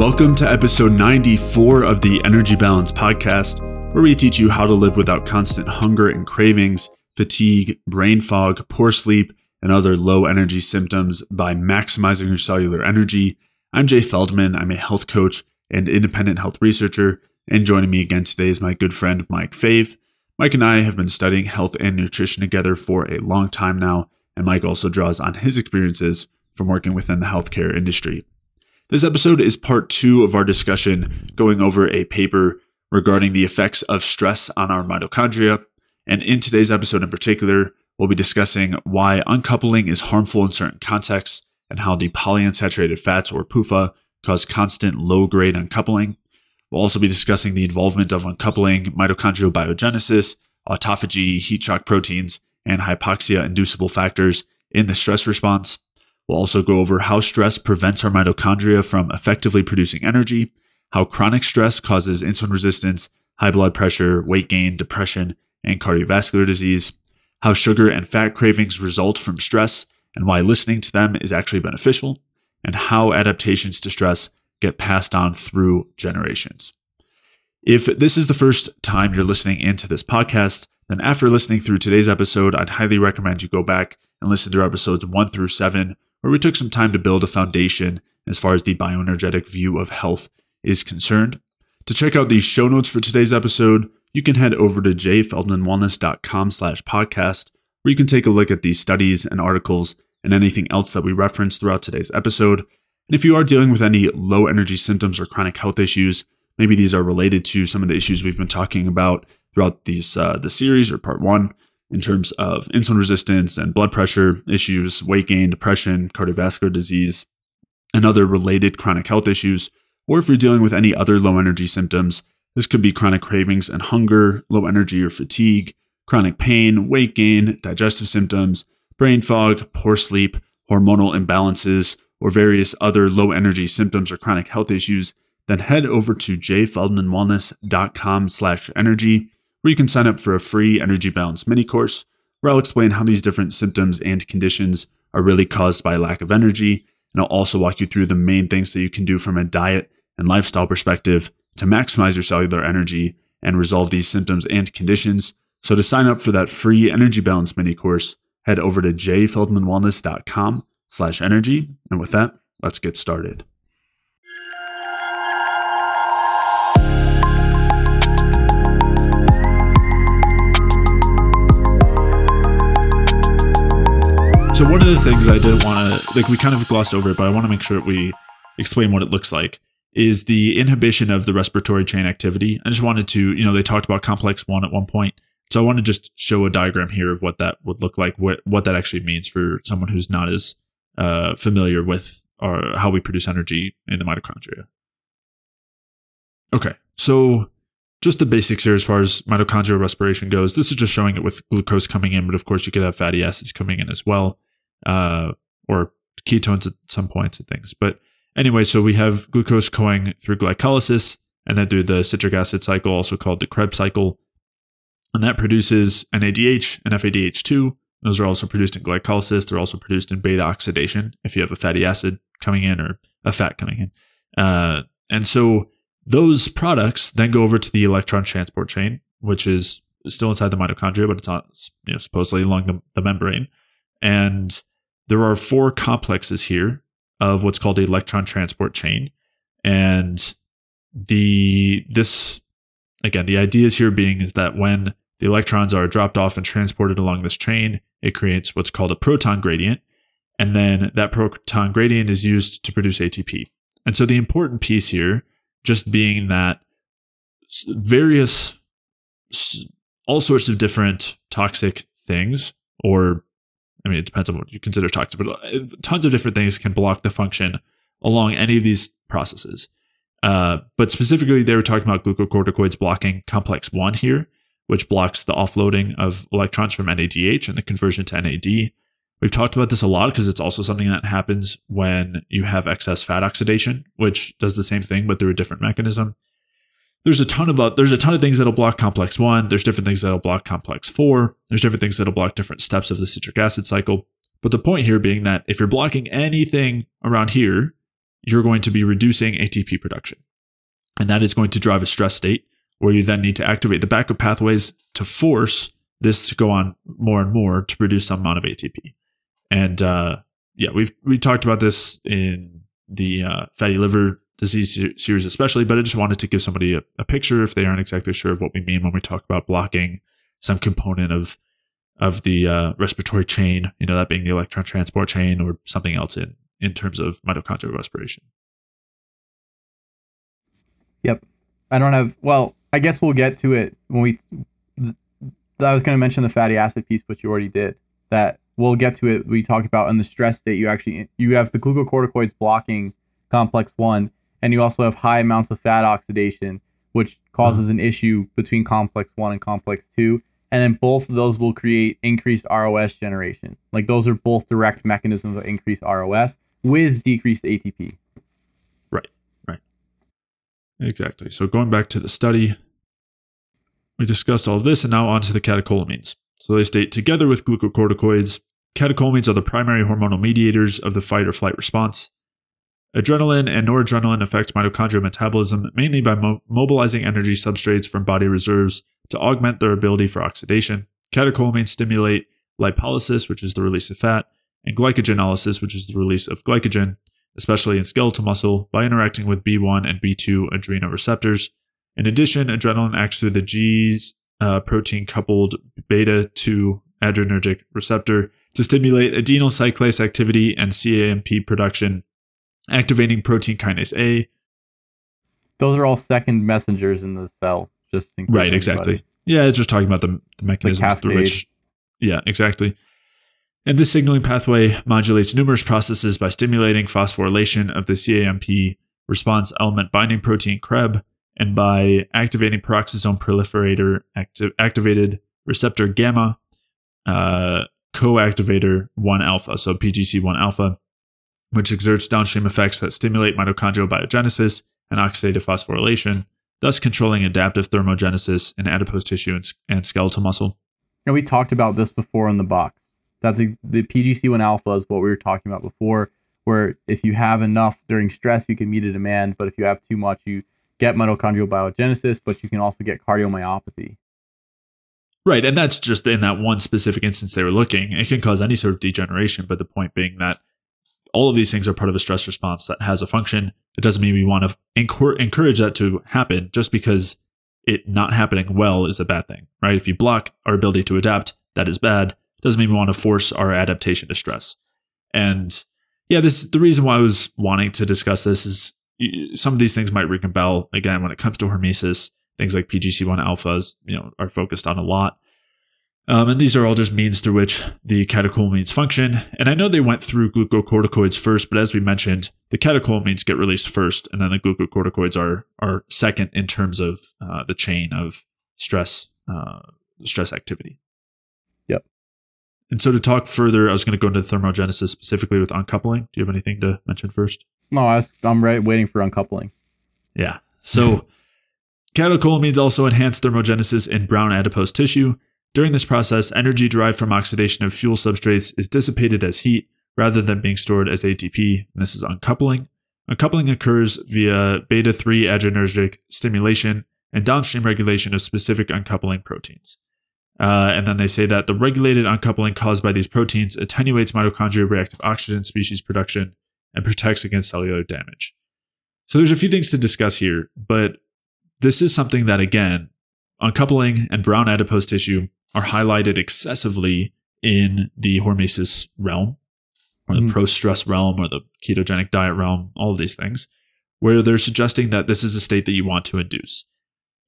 Welcome to episode 94 of the Energy Balance Podcast, where we teach you how to live without constant hunger and cravings, fatigue, brain fog, poor sleep, and other low energy symptoms by maximizing your cellular energy. I'm Jay Feldman. I'm a health coach and independent health researcher. And joining me again today is my good friend Mike Fave. Mike and I have been studying health and nutrition together for a long time now, and Mike also draws on his experiences from working within the healthcare industry. This episode is part two of our discussion going over a paper regarding the effects of stress on our mitochondria. And in today's episode in particular, we'll be discussing why uncoupling is harmful in certain contexts and how the polyunsaturated fats or PUFA cause constant low grade uncoupling. We'll also be discussing the involvement of uncoupling, mitochondrial biogenesis, autophagy, heat shock proteins, and hypoxia inducible factors in the stress response. We'll also go over how stress prevents our mitochondria from effectively producing energy, how chronic stress causes insulin resistance, high blood pressure, weight gain, depression, and cardiovascular disease, how sugar and fat cravings result from stress and why listening to them is actually beneficial, and how adaptations to stress get passed on through generations. If this is the first time you're listening into this podcast, then after listening through today's episode, I'd highly recommend you go back and listen to episodes one through seven where we took some time to build a foundation as far as the bioenergetic view of health is concerned. To check out the show notes for today's episode, you can head over to jayfeldmanwellness.com slash podcast, where you can take a look at these studies and articles and anything else that we reference throughout today's episode. And if you are dealing with any low energy symptoms or chronic health issues, maybe these are related to some of the issues we've been talking about throughout these uh, the series or part one, in terms of insulin resistance and blood pressure issues, weight gain, depression, cardiovascular disease, and other related chronic health issues, or if you're dealing with any other low energy symptoms, this could be chronic cravings and hunger, low energy or fatigue, chronic pain, weight gain, digestive symptoms, brain fog, poor sleep, hormonal imbalances, or various other low energy symptoms or chronic health issues, then head over to jayfeldmanwellness.com slash energy where you can sign up for a free energy balance mini course where I'll explain how these different symptoms and conditions are really caused by lack of energy. And I'll also walk you through the main things that you can do from a diet and lifestyle perspective to maximize your cellular energy and resolve these symptoms and conditions. So to sign up for that free energy balance mini course, head over to jayfeldmanwellness.com slash energy. And with that, let's get started. Of the things I didn't want to like we kind of glossed over it, but I want to make sure we explain what it looks like is the inhibition of the respiratory chain activity. I just wanted to, you know, they talked about complex one at one point. So I want to just show a diagram here of what that would look like, what what that actually means for someone who's not as uh, familiar with our, how we produce energy in the mitochondria. Okay, so just the basics here as far as mitochondrial respiration goes. This is just showing it with glucose coming in, but of course you could have fatty acids coming in as well uh, or ketones at some points and things. But anyway, so we have glucose going through glycolysis and then through the citric acid cycle, also called the Krebs cycle. And that produces NADH and FADH2. Those are also produced in glycolysis. They're also produced in beta oxidation if you have a fatty acid coming in or a fat coming in. Uh, and so those products then go over to the electron transport chain, which is still inside the mitochondria, but it's not you know, supposedly along the, the membrane. And there are four complexes here of what's called the electron transport chain. And the this again, the ideas here being is that when the electrons are dropped off and transported along this chain, it creates what's called a proton gradient. And then that proton gradient is used to produce ATP. And so the important piece here just being that various all sorts of different toxic things or I mean, it depends on what you consider toxic, but uh, tons of different things can block the function along any of these processes. Uh, but specifically, they were talking about glucocorticoids blocking complex 1 here, which blocks the offloading of electrons from NADH and the conversion to NAD. We've talked about this a lot because it's also something that happens when you have excess fat oxidation, which does the same thing, but through a different mechanism there's a ton of uh, there's a ton of things that'll block complex one. There's different things that'll block complex four. There's different things that'll block different steps of the citric acid cycle. But the point here being that if you're blocking anything around here, you're going to be reducing ATP production. And that is going to drive a stress state where you then need to activate the backup pathways to force this to go on more and more to produce some amount of ATP. And uh, yeah, we've we talked about this in the uh, fatty liver disease series, especially. But I just wanted to give somebody a, a, picture if they aren't exactly sure of what we mean when we talk about blocking some component of of the uh, respiratory chain. You know, that being the electron transport chain or something else in in terms of mitochondrial respiration. Yep, I don't have. Well, I guess we'll get to it when we. I was going to mention the fatty acid piece, but you already did. That we'll get to it. We talked about in the stress state. You actually you have the glucocorticoids blocking complex one, and you also have high amounts of fat oxidation, which causes an issue between complex one and complex two. And then both of those will create increased ROS generation. Like those are both direct mechanisms of increased ROS with decreased ATP. Right, right. Exactly. So going back to the study, we discussed all of this and now on to the catecholamines. So they state together with glucocorticoids, catecholamines are the primary hormonal mediators of the fight or flight response. Adrenaline and noradrenaline affect mitochondrial metabolism mainly by mo- mobilizing energy substrates from body reserves to augment their ability for oxidation. Catecholamines stimulate lipolysis, which is the release of fat, and glycogenolysis, which is the release of glycogen, especially in skeletal muscle, by interacting with B1 and B2 adrenoreceptors. In addition, adrenaline acts through the G's uh, protein coupled beta 2 adrenergic receptor to stimulate adenyl cyclase activity and CAMP production, activating protein kinase A. Those are all second messengers in the cell. Just right, exactly. Yeah, it's just talking about the, the mechanisms the through which. Yeah, exactly. And this signaling pathway modulates numerous processes by stimulating phosphorylation of the CAMP response element binding protein CREB and by activating peroxisome proliferator acti- activated receptor gamma uh, coactivator 1 alpha, so PGC 1 alpha, which exerts downstream effects that stimulate mitochondrial biogenesis and oxidative phosphorylation, thus controlling adaptive thermogenesis in adipose tissue and, and skeletal muscle. And we talked about this before in the box. That's a, the PGC1 alpha is what we were talking about before, where if you have enough during stress, you can meet a demand, but if you have too much, you get mitochondrial biogenesis, but you can also get cardiomyopathy. Right, and that's just in that one specific instance they were looking. It can cause any sort of degeneration, but the point being that all of these things are part of a stress response that has a function. It doesn't mean we want to encourage that to happen just because it not happening well is a bad thing, right? If you block our ability to adapt, that is bad. It doesn't mean we want to force our adaptation to stress. And yeah, this the reason why I was wanting to discuss this is some of these things might ring a bell again when it comes to hormesis. Things like PGC1 alphas, you know, are focused on a lot. Um, and these are all just means through which the catecholamines function. And I know they went through glucocorticoids first, but as we mentioned, the catecholamines get released first, and then the glucocorticoids are are second in terms of uh, the chain of stress uh, stress activity. Yep. And so to talk further, I was going to go into thermogenesis specifically with uncoupling. Do you have anything to mention first? No, I am right, waiting for uncoupling. Yeah. So catecholamines also enhance thermogenesis in brown adipose tissue. During this process, energy derived from oxidation of fuel substrates is dissipated as heat rather than being stored as ATP, and this is uncoupling. Uncoupling occurs via beta 3 adrenergic stimulation and downstream regulation of specific uncoupling proteins. Uh, and then they say that the regulated uncoupling caused by these proteins attenuates mitochondrial reactive oxygen species production and protects against cellular damage. So there's a few things to discuss here, but this is something that, again, uncoupling and brown adipose tissue are highlighted excessively in the hormesis realm, or the mm. pro stress realm, or the ketogenic diet realm, all of these things, where they're suggesting that this is a state that you want to induce.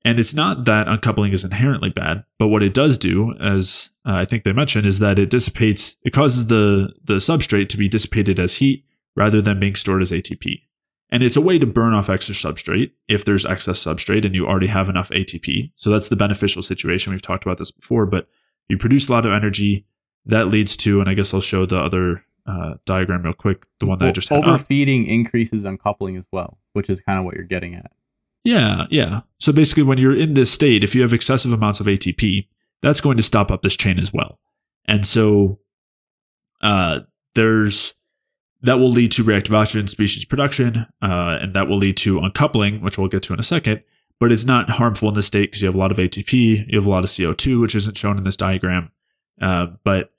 And it's not that uncoupling is inherently bad, but what it does do, as uh, I think they mentioned, is that it dissipates, it causes the, the substrate to be dissipated as heat rather than being stored as ATP. And it's a way to burn off extra substrate if there's excess substrate and you already have enough ATP. So that's the beneficial situation. We've talked about this before, but you produce a lot of energy. That leads to, and I guess I'll show the other uh, diagram real quick, the one that I just had. Overfeeding up. increases uncoupling as well, which is kind of what you're getting at. Yeah, yeah. So basically, when you're in this state, if you have excessive amounts of ATP, that's going to stop up this chain as well. And so uh, there's that will lead to reactive oxygen species production, uh, and that will lead to uncoupling, which we'll get to in a second. But it's not harmful in this state because you have a lot of ATP, you have a lot of CO2, which isn't shown in this diagram. Uh, but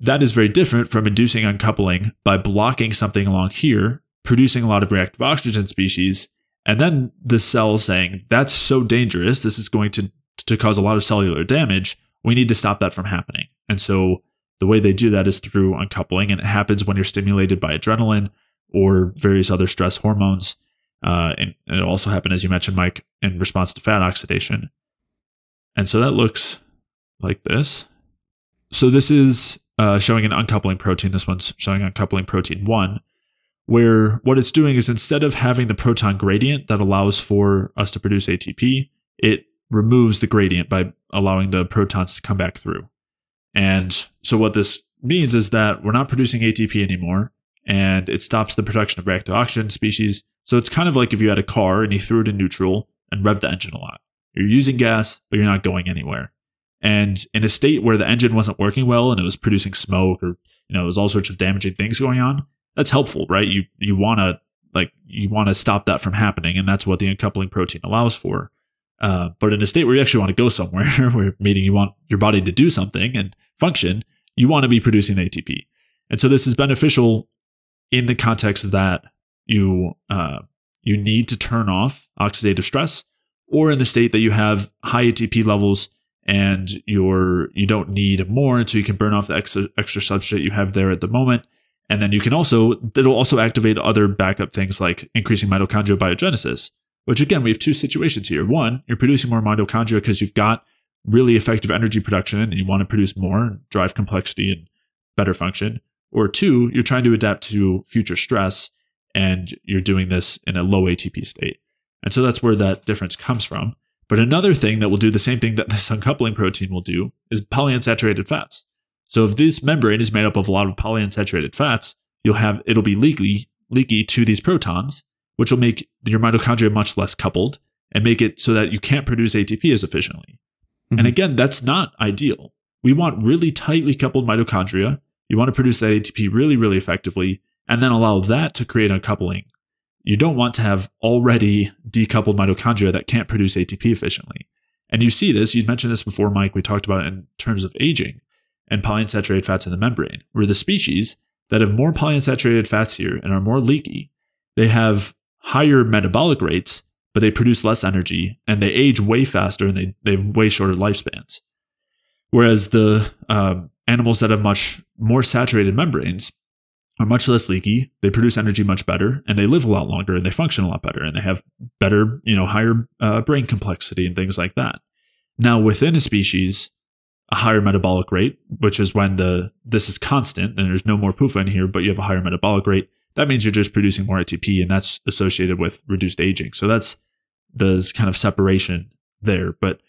that is very different from inducing uncoupling by blocking something along here, producing a lot of reactive oxygen species, and then the cell saying, that's so dangerous, this is going to, to cause a lot of cellular damage. We need to stop that from happening. And so the way they do that is through uncoupling, and it happens when you're stimulated by adrenaline or various other stress hormones. Uh, and, it also happened, as you mentioned, Mike, in response to fat oxidation. And so that looks like this. So this is uh, showing an uncoupling protein. This one's showing uncoupling protein 1 where what it's doing is instead of having the proton gradient that allows for us to produce ATP, it removes the gradient by allowing the protons to come back through. And so what this means is that we're not producing ATP anymore and it stops the production of reactive oxygen species. So it's kind of like if you had a car and you threw it in neutral and revved the engine a lot. You're using gas, but you're not going anywhere. And in a state where the engine wasn't working well and it was producing smoke or you know, it was all sorts of damaging things going on, that's helpful, right? You you want to like you want to stop that from happening, and that's what the uncoupling protein allows for. Uh, but in a state where you actually want to go somewhere, where meaning you want your body to do something and function, you want to be producing ATP, and so this is beneficial in the context that you uh, you need to turn off oxidative stress, or in the state that you have high ATP levels and you're you don't need more, so you can burn off the extra, extra substrate you have there at the moment. And then you can also, it'll also activate other backup things like increasing mitochondrial biogenesis, which again, we have two situations here. One, you're producing more mitochondria because you've got really effective energy production and you want to produce more, and drive complexity and better function. Or two, you're trying to adapt to future stress and you're doing this in a low ATP state. And so that's where that difference comes from. But another thing that will do the same thing that this uncoupling protein will do is polyunsaturated fats. So if this membrane is made up of a lot of polyunsaturated fats, you'll have it'll be leaky leaky to these protons, which will make your mitochondria much less coupled and make it so that you can't produce ATP as efficiently. Mm-hmm. And again, that's not ideal. We want really tightly coupled mitochondria. You want to produce that ATP really, really effectively, and then allow that to create uncoupling. You don't want to have already decoupled mitochondria that can't produce ATP efficiently. And you see this, you mentioned this before, Mike. We talked about it in terms of aging and polyunsaturated fats in the membrane, where the species that have more polyunsaturated fats here and are more leaky, they have higher metabolic rates, but they produce less energy and they age way faster and they, they have way shorter lifespans. Whereas the um, animals that have much more saturated membranes are much less leaky, they produce energy much better, and they live a lot longer and they function a lot better and they have better, you know, higher uh, brain complexity and things like that. Now, within a species, a higher metabolic rate, which is when the this is constant and there's no more PUFA in here, but you have a higher metabolic rate. That means you're just producing more ATP, and that's associated with reduced aging. So that's the kind of separation there. But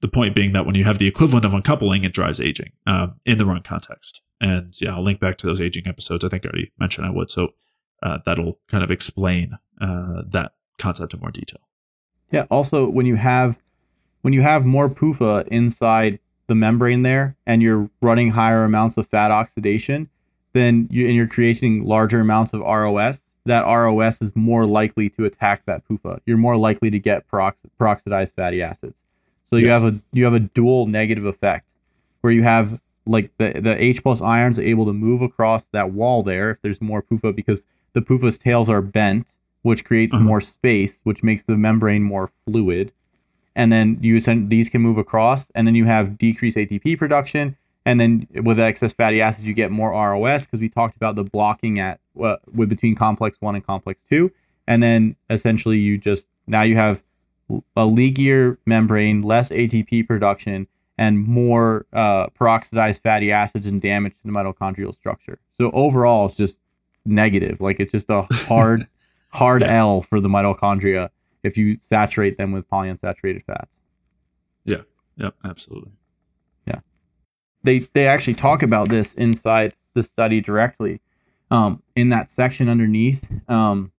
the point being that when you have the equivalent of uncoupling, it drives aging um, in the wrong context. And yeah, I'll link back to those aging episodes. I think I already mentioned I would. So uh, that'll kind of explain uh, that concept in more detail. Yeah. Also, when you have when you have more PUFA inside the membrane there and you're running higher amounts of fat oxidation, then you and you're creating larger amounts of ROS, that ROS is more likely to attack that PUFA. You're more likely to get perox- peroxidized fatty acids. So you yes. have a you have a dual negative effect where you have like the the H plus ions are able to move across that wall there if there's more PUFA because the PUFA's tails are bent, which creates uh-huh. more space, which makes the membrane more fluid and then you send these can move across, and then you have decreased ATP production, and then with excess fatty acids you get more ROS because we talked about the blocking at uh, with between complex one and complex two, and then essentially you just now you have a leakier membrane, less ATP production, and more uh, peroxidized fatty acids and damage to the mitochondrial structure. So overall, it's just negative. Like it's just a hard, hard yeah. L for the mitochondria if you saturate them with polyunsaturated fats. Yeah. Yep. Absolutely. They they actually talk about this inside the study directly, um, in that section underneath. Um,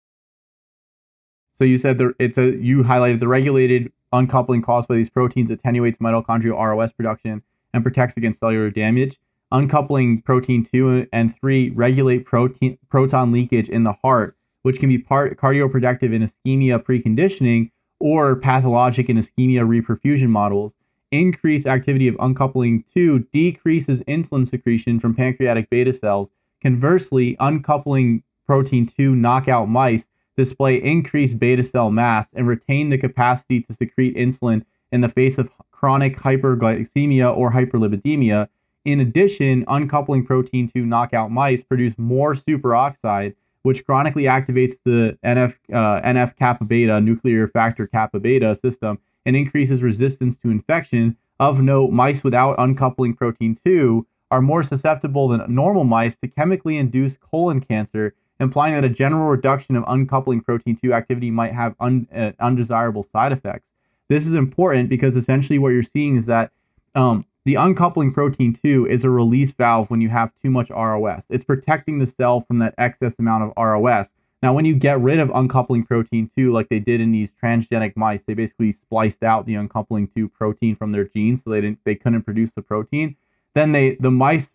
so you said there, it's a you highlighted the regulated uncoupling caused by these proteins attenuates mitochondrial ROS production and protects against cellular damage. uncoupling protein 2 and 3 regulate protein proton leakage in the heart, which can be part cardioprotective in ischemia preconditioning or pathologic in ischemia reperfusion models. Increased activity of uncoupling 2 decreases insulin secretion from pancreatic beta cells. Conversely, uncoupling protein 2 knockout mice display increased beta cell mass and retain the capacity to secrete insulin in the face of chronic hyperglycemia or hyperlipidemia. In addition, uncoupling protein 2 knockout mice produce more superoxide, which chronically activates the NF, uh, NF kappa beta, nuclear factor kappa beta system, and increases resistance to infection. Of note, mice without uncoupling protein 2 are more susceptible than normal mice to chemically induced colon cancer, implying that a general reduction of uncoupling protein 2 activity might have un, uh, undesirable side effects. This is important because essentially what you're seeing is that um, the uncoupling protein 2 is a release valve when you have too much ROS. It's protecting the cell from that excess amount of ROS. Now, when you get rid of uncoupling protein 2, like they did in these transgenic mice, they basically spliced out the uncoupling 2 protein from their genes so they didn't they couldn't produce the protein. Then they the mice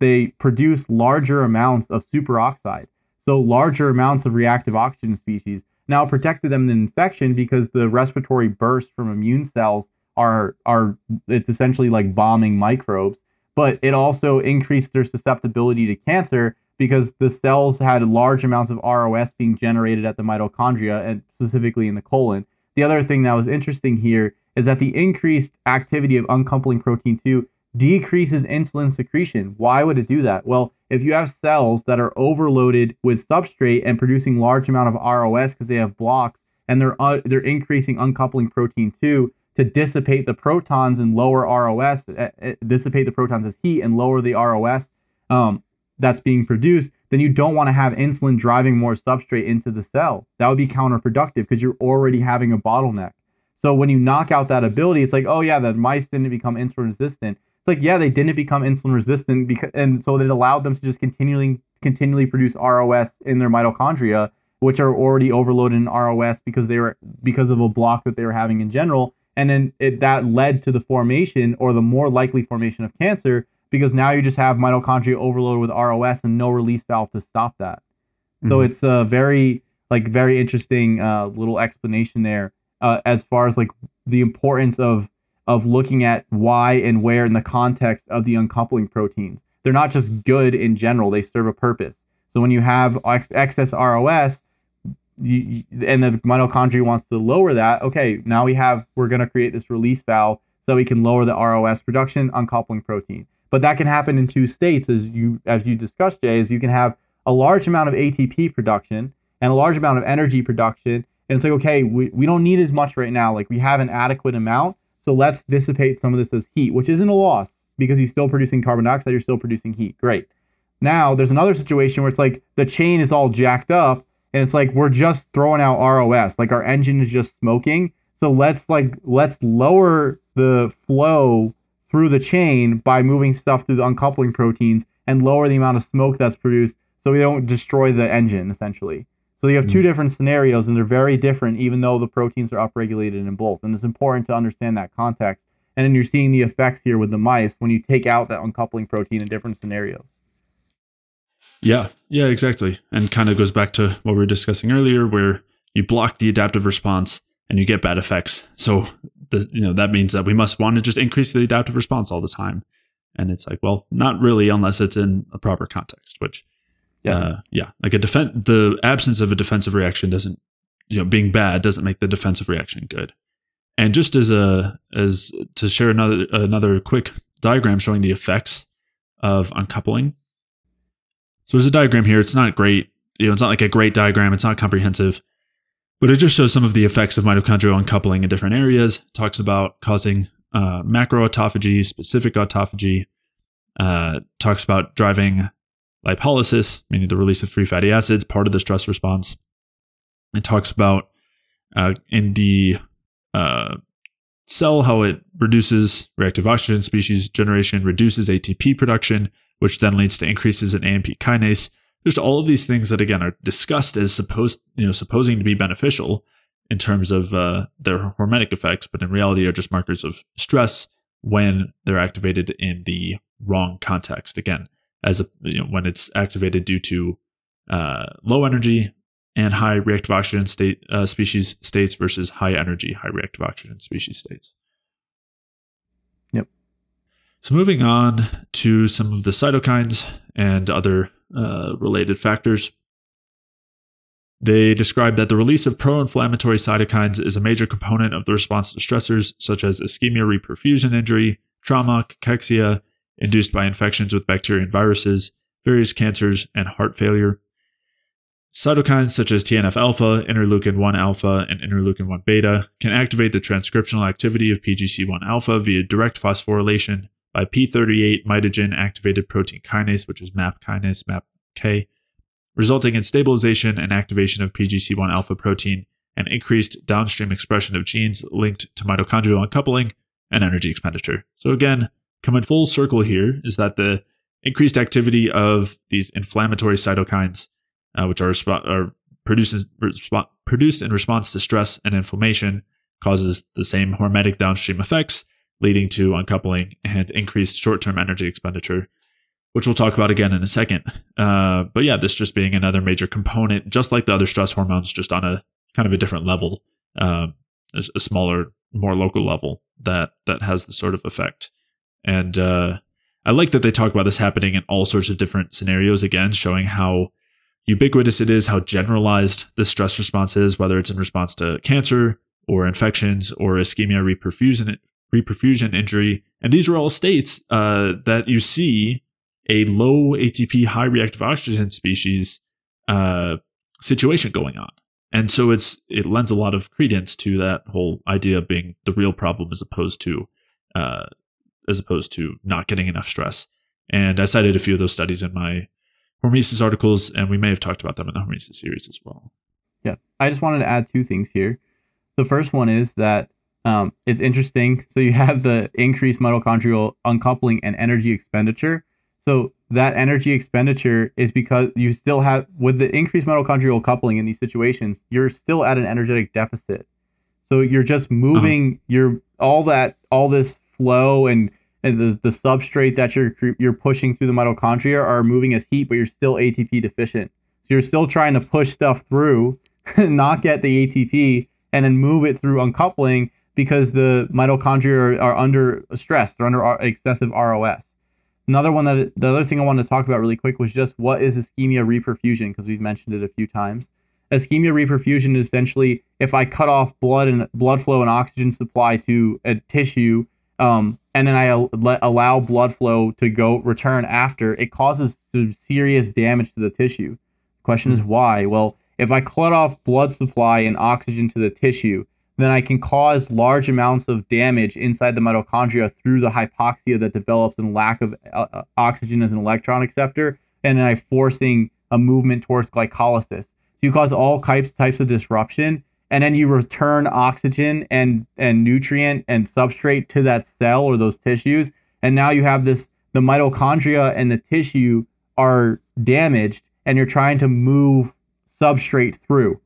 they produce larger amounts of superoxide, so larger amounts of reactive oxygen species now protected them in infection because the respiratory burst from immune cells are are it's essentially like bombing microbes but it also increased their susceptibility to cancer because the cells had large amounts of ROS being generated at the mitochondria and specifically in the colon. The other thing that was interesting here is that the increased activity of uncoupling protein 2 decreases insulin secretion. Why would it do that? Well, if you have cells that are overloaded with substrate and producing large amount of ROS because they have blocks and they're uh, they're increasing uncoupling protein 2 to dissipate the protons and lower ROS, uh, uh, dissipate the protons as heat and lower the ROS um, that's being produced, then you don't want to have insulin driving more substrate into the cell. That would be counterproductive because you're already having a bottleneck. So when you knock out that ability, it's like, oh yeah, the mice didn't become insulin resistant. It's like, yeah, they didn't become insulin resistant because, and so it allowed them to just continually continually produce ROS in their mitochondria, which are already overloaded in ROS because they were because of a block that they were having in general, and then it, that led to the formation or the more likely formation of cancer because now you just have mitochondria overloaded with ROS and no release valve to stop that. Mm-hmm. So it's a very like very interesting uh, little explanation there uh, as far as like the importance of of looking at why and where in the context of the uncoupling proteins. They're not just good in general, they serve a purpose. So when you have ex- excess ROS you, and the mitochondria wants to lower that, okay, now we have, we're going to create this release valve so we can lower the ROS production uncoupling protein. But that can happen in two states, as you as you discussed, Jay, is you can have a large amount of ATP production and a large amount of energy production. And it's like, okay, we, we don't need as much right now. Like we have an adequate amount. So let's dissipate some of this as heat, which isn't a loss because you're still producing carbon dioxide, you're still producing heat. Great. Now there's another situation where it's like the chain is all jacked up and it's like we're just throwing out ROS, like our engine is just smoking. So let's like let's lower the flow through the chain by moving stuff through the uncoupling proteins and lower the amount of smoke that's produced so we don't destroy the engine essentially. So you have two hmm. different scenarios, and they're very different, even though the proteins are upregulated in both. And it's important to understand that context. And then you're seeing the effects here with the mice when you take out that uncoupling protein in different scenarios. Yeah, yeah, exactly. And kind of goes back to what we were discussing earlier, where you block the adaptive response and you get bad effects. So, the, you know, that means that we must want to just increase the adaptive response all the time. And it's like, well, not really, unless it's in a proper context, which yeah, uh, yeah. Like a defense, the absence of a defensive reaction doesn't, you know, being bad doesn't make the defensive reaction good. And just as a as to share another another quick diagram showing the effects of uncoupling. So there's a diagram here. It's not great. You know, it's not like a great diagram. It's not comprehensive, but it just shows some of the effects of mitochondrial uncoupling in different areas. Talks about causing uh, macroautophagy, specific autophagy. Uh, talks about driving lipolysis, meaning the release of free fatty acids, part of the stress response. It talks about uh, in the uh, cell how it reduces reactive oxygen species generation, reduces ATP production, which then leads to increases in AMP kinase. There's all of these things that again are discussed as supposed, you know, supposing to be beneficial in terms of uh, their hormetic effects, but in reality are just markers of stress when they're activated in the wrong context. Again, as a, you know, when it's activated due to uh, low energy and high reactive oxygen state uh, species states versus high energy, high reactive oxygen species states. Yep. So moving on to some of the cytokines and other uh, related factors. They describe that the release of pro inflammatory cytokines is a major component of the response to stressors such as ischemia reperfusion injury, trauma, cachexia, induced by infections with bacteria and viruses, various cancers, and heart failure. Cytokines such as TNF alpha, interleukin 1 alpha, and interleukin 1 beta can activate the transcriptional activity of PGC1 alpha via direct phosphorylation by P38 mitogen activated protein kinase, which is MAP kinase, MAPK, resulting in stabilization and activation of PGC1 alpha protein and increased downstream expression of genes linked to mitochondrial uncoupling and energy expenditure. So, again, coming full circle here is that the increased activity of these inflammatory cytokines, uh, which are, resp- are resp- produced in response to stress and inflammation, causes the same hormetic downstream effects, leading to uncoupling and increased short term energy expenditure which we'll talk about again in a second. Uh, but yeah, this just being another major component, just like the other stress hormones, just on a kind of a different level, um, a, a, smaller, more local level that that has the sort of effect. And uh, I like that they talk about this happening in all sorts of different scenarios. Again, showing how ubiquitous it is, how generalized the stress response is, whether it's in response to cancer or infections or ischemia reperfusion reperfusion injury. And these are all states uh, that you see a low ATP, high reactive oxygen species uh, situation going on. And so it's it lends a lot of credence to that whole idea of being the real problem as opposed to uh, as opposed to not getting enough stress. And I cited a few of those studies in my hormesis articles, and we may have talked about them in the hormesis series as well. Yeah, I just wanted to add two things here. The first one is that um, it's interesting. So you have the increased mitochondrial uncoupling and energy expenditure, so that energy expenditure is because you still have with the increased mitochondrial coupling in these situations, you're still at an energetic deficit. So you're just moving uh-huh. your all that all this flow and and the, the substrate that you're you're pushing through the mitochondria are moving as heat, but you're still ATP deficient. So you're still trying to push stuff through, not get the ATP, and then move it through uncoupling because the mitochondria are, are under stress. They're under excessive ROS. Another one that the other thing I wanted to talk about really quick was just what is ischemia reperfusion because we've mentioned it a few times. Ischemia reperfusion is essentially if I cut off blood and blood flow and oxygen supply to a tissue, um, and then I let allow blood flow to go return after, it causes serious damage to the tissue. The question is hmm. why? Well, if I cut off blood supply and oxygen to the tissue, then I can cause large amounts of damage inside the mitochondria through the hypoxia that develops and lack of uh, uh, oxygen as an electron acceptor, and then I forcing a movement towards glycolysis. So you cause all types types of disruption, and then you return oxygen and and nutrient and substrate to that cell or those tissues, and now you have this the mitochondria and the tissue are damaged, and you're trying to move substrate through.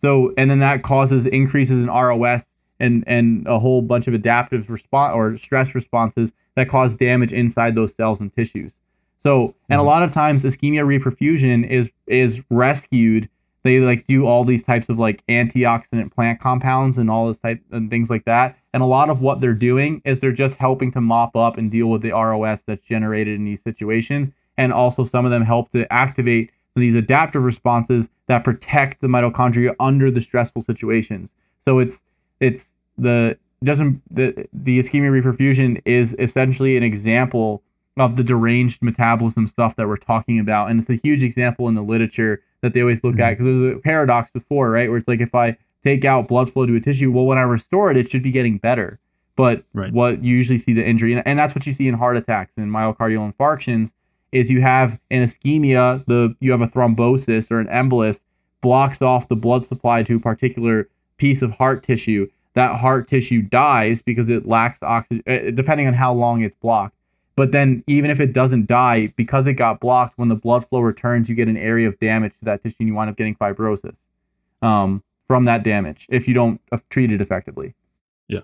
So, and then that causes increases in ROS and and a whole bunch of adaptive response or stress responses that cause damage inside those cells and tissues. So, and mm-hmm. a lot of times ischemia reperfusion is is rescued. They like do all these types of like antioxidant plant compounds and all this type and things like that. And a lot of what they're doing is they're just helping to mop up and deal with the ROS that's generated in these situations. And also some of them help to activate these adaptive responses that protect the mitochondria under the stressful situations. So it's it's the doesn't the the ischemia reperfusion is essentially an example of the deranged metabolism stuff that we're talking about, and it's a huge example in the literature that they always look mm-hmm. at because there's a paradox before, right, where it's like if I take out blood flow to a tissue, well, when I restore it, it should be getting better. But right. what you usually see the injury, and that's what you see in heart attacks and myocardial infarctions, is you have an ischemia, the you have a thrombosis or an embolus blocks off the blood supply to a particular piece of heart tissue. That heart tissue dies because it lacks oxygen, uh, depending on how long it's blocked. But then, even if it doesn't die, because it got blocked, when the blood flow returns, you get an area of damage to that tissue and you wind up getting fibrosis um, from that damage if you don't treat it effectively. Yeah.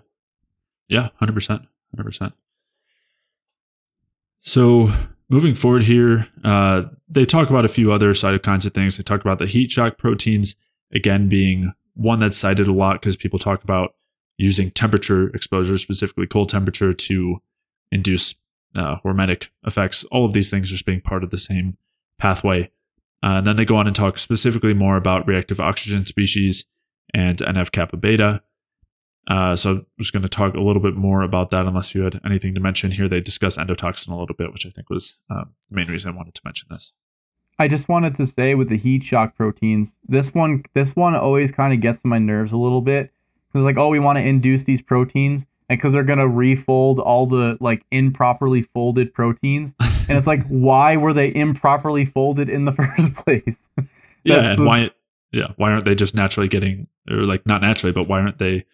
Yeah, 100%. 100%. So moving forward here, uh, they talk about a few other cytokines and things. They talk about the heat shock proteins, again, being one that's cited a lot because people talk about using temperature exposure, specifically cold temperature, to induce uh, hormetic effects. All of these things just being part of the same pathway. Uh, and then they go on and talk specifically more about reactive oxygen species and NF kappa beta. Uh, so I'm just going to talk a little bit more about that, unless you had anything to mention here. They discuss endotoxin a little bit, which I think was um, the main reason I wanted to mention this. I just wanted to say with the heat shock proteins, this one, this one always kind of gets to my nerves a little bit because like, oh, we want to induce these proteins, and because they're gonna refold all the like improperly folded proteins, and it's like, why were they improperly folded in the first place? yeah, and the, why? Yeah, why aren't they just naturally getting, or like not naturally, but why aren't they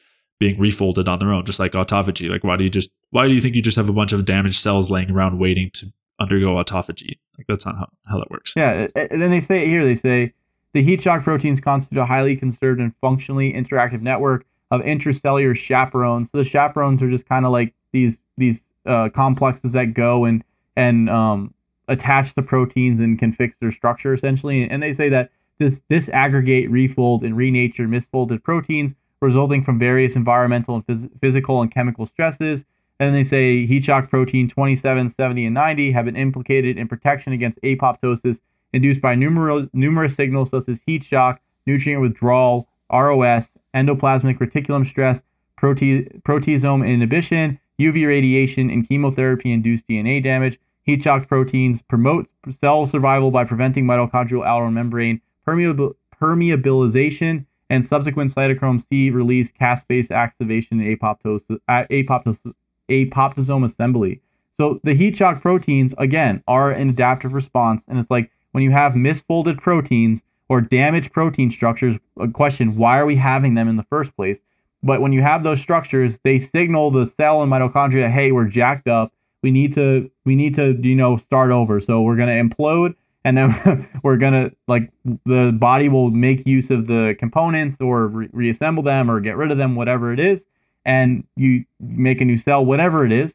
being refolded on their own, just like autophagy? Like, why do you just, why do you think you just have a bunch of damaged cells laying around waiting to undergo autophagy? Like, that's not how, how that works. Yeah, and then they say here. They say the heat shock proteins constitute a highly conserved and functionally interactive network of intracellular chaperones. So the chaperones are just kind of like these these uh, complexes that go and and um, attach the proteins and can fix their structure essentially. And they say that this disaggregate, refold, and renature misfolded proteins resulting from various environmental and phys- physical and chemical stresses. And they say heat shock protein 27, 70, and 90 have been implicated in protection against apoptosis induced by numerous, numerous signals such as heat shock, nutrient withdrawal, ROS, endoplasmic reticulum stress, prote- proteasome inhibition, UV radiation, and chemotherapy induced DNA damage. Heat shock proteins promote cell survival by preventing mitochondrial outer membrane permeab- permeabilization and subsequent cytochrome C release caspase activation and apoptosis, uh, apoptosis, apoptosome assembly. So the heat shock proteins, again, are an adaptive response. And it's like when you have misfolded proteins, or damaged protein structures, a question, why are we having them in the first place? But when you have those structures, they signal the cell and mitochondria, hey, we're jacked up. We need to we need to, you know, start over. So we're gonna implode and then we're gonna like the body will make use of the components or re- reassemble them or get rid of them, whatever it is, and you make a new cell, whatever it is.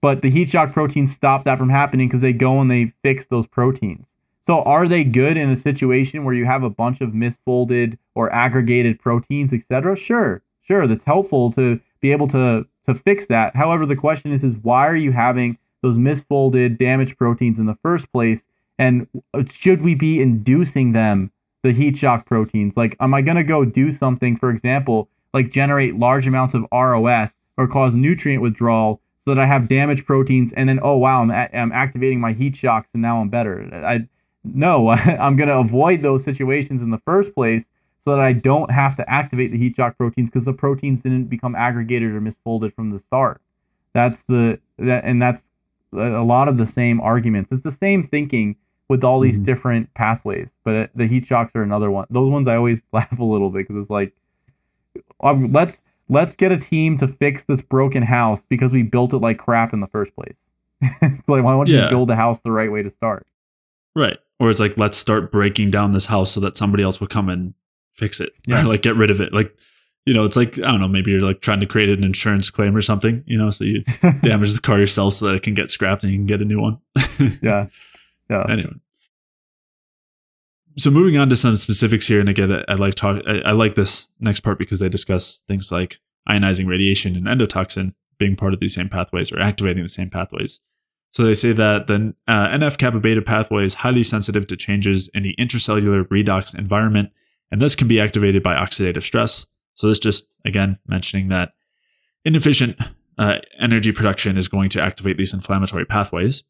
But the heat shock proteins stop that from happening because they go and they fix those proteins. So are they good in a situation where you have a bunch of misfolded or aggregated proteins, etc.? Sure, sure, that's helpful to be able to to fix that. However, the question is is why are you having those misfolded damaged proteins in the first place and should we be inducing them the heat shock proteins? Like am I going to go do something for example, like generate large amounts of ROS or cause nutrient withdrawal so that I have damaged proteins and then oh wow, I'm, a- I'm activating my heat shocks and now I'm better. I no, I'm going to avoid those situations in the first place so that I don't have to activate the heat shock proteins because the proteins didn't become aggregated or misfolded from the start. That's the that and that's a lot of the same arguments. It's the same thinking with all these mm-hmm. different pathways, but the heat shocks are another one. Those ones I always laugh a little bit because it's like, um, let's let's get a team to fix this broken house because we built it like crap in the first place. it's like why don't yeah. you build a house the right way to start? Right or it's like let's start breaking down this house so that somebody else will come and fix it yeah. like get rid of it like you know it's like i don't know maybe you're like trying to create an insurance claim or something you know so you damage the car yourself so that it can get scrapped and you can get a new one yeah yeah. Anyway. So moving on to some specifics here and again i, I like talk I, I like this next part because they discuss things like ionizing radiation and endotoxin being part of these same pathways or activating the same pathways. So they say that the uh, NF kappa beta pathway is highly sensitive to changes in the intracellular redox environment, and this can be activated by oxidative stress. So this just again mentioning that inefficient uh, energy production is going to activate these inflammatory pathways,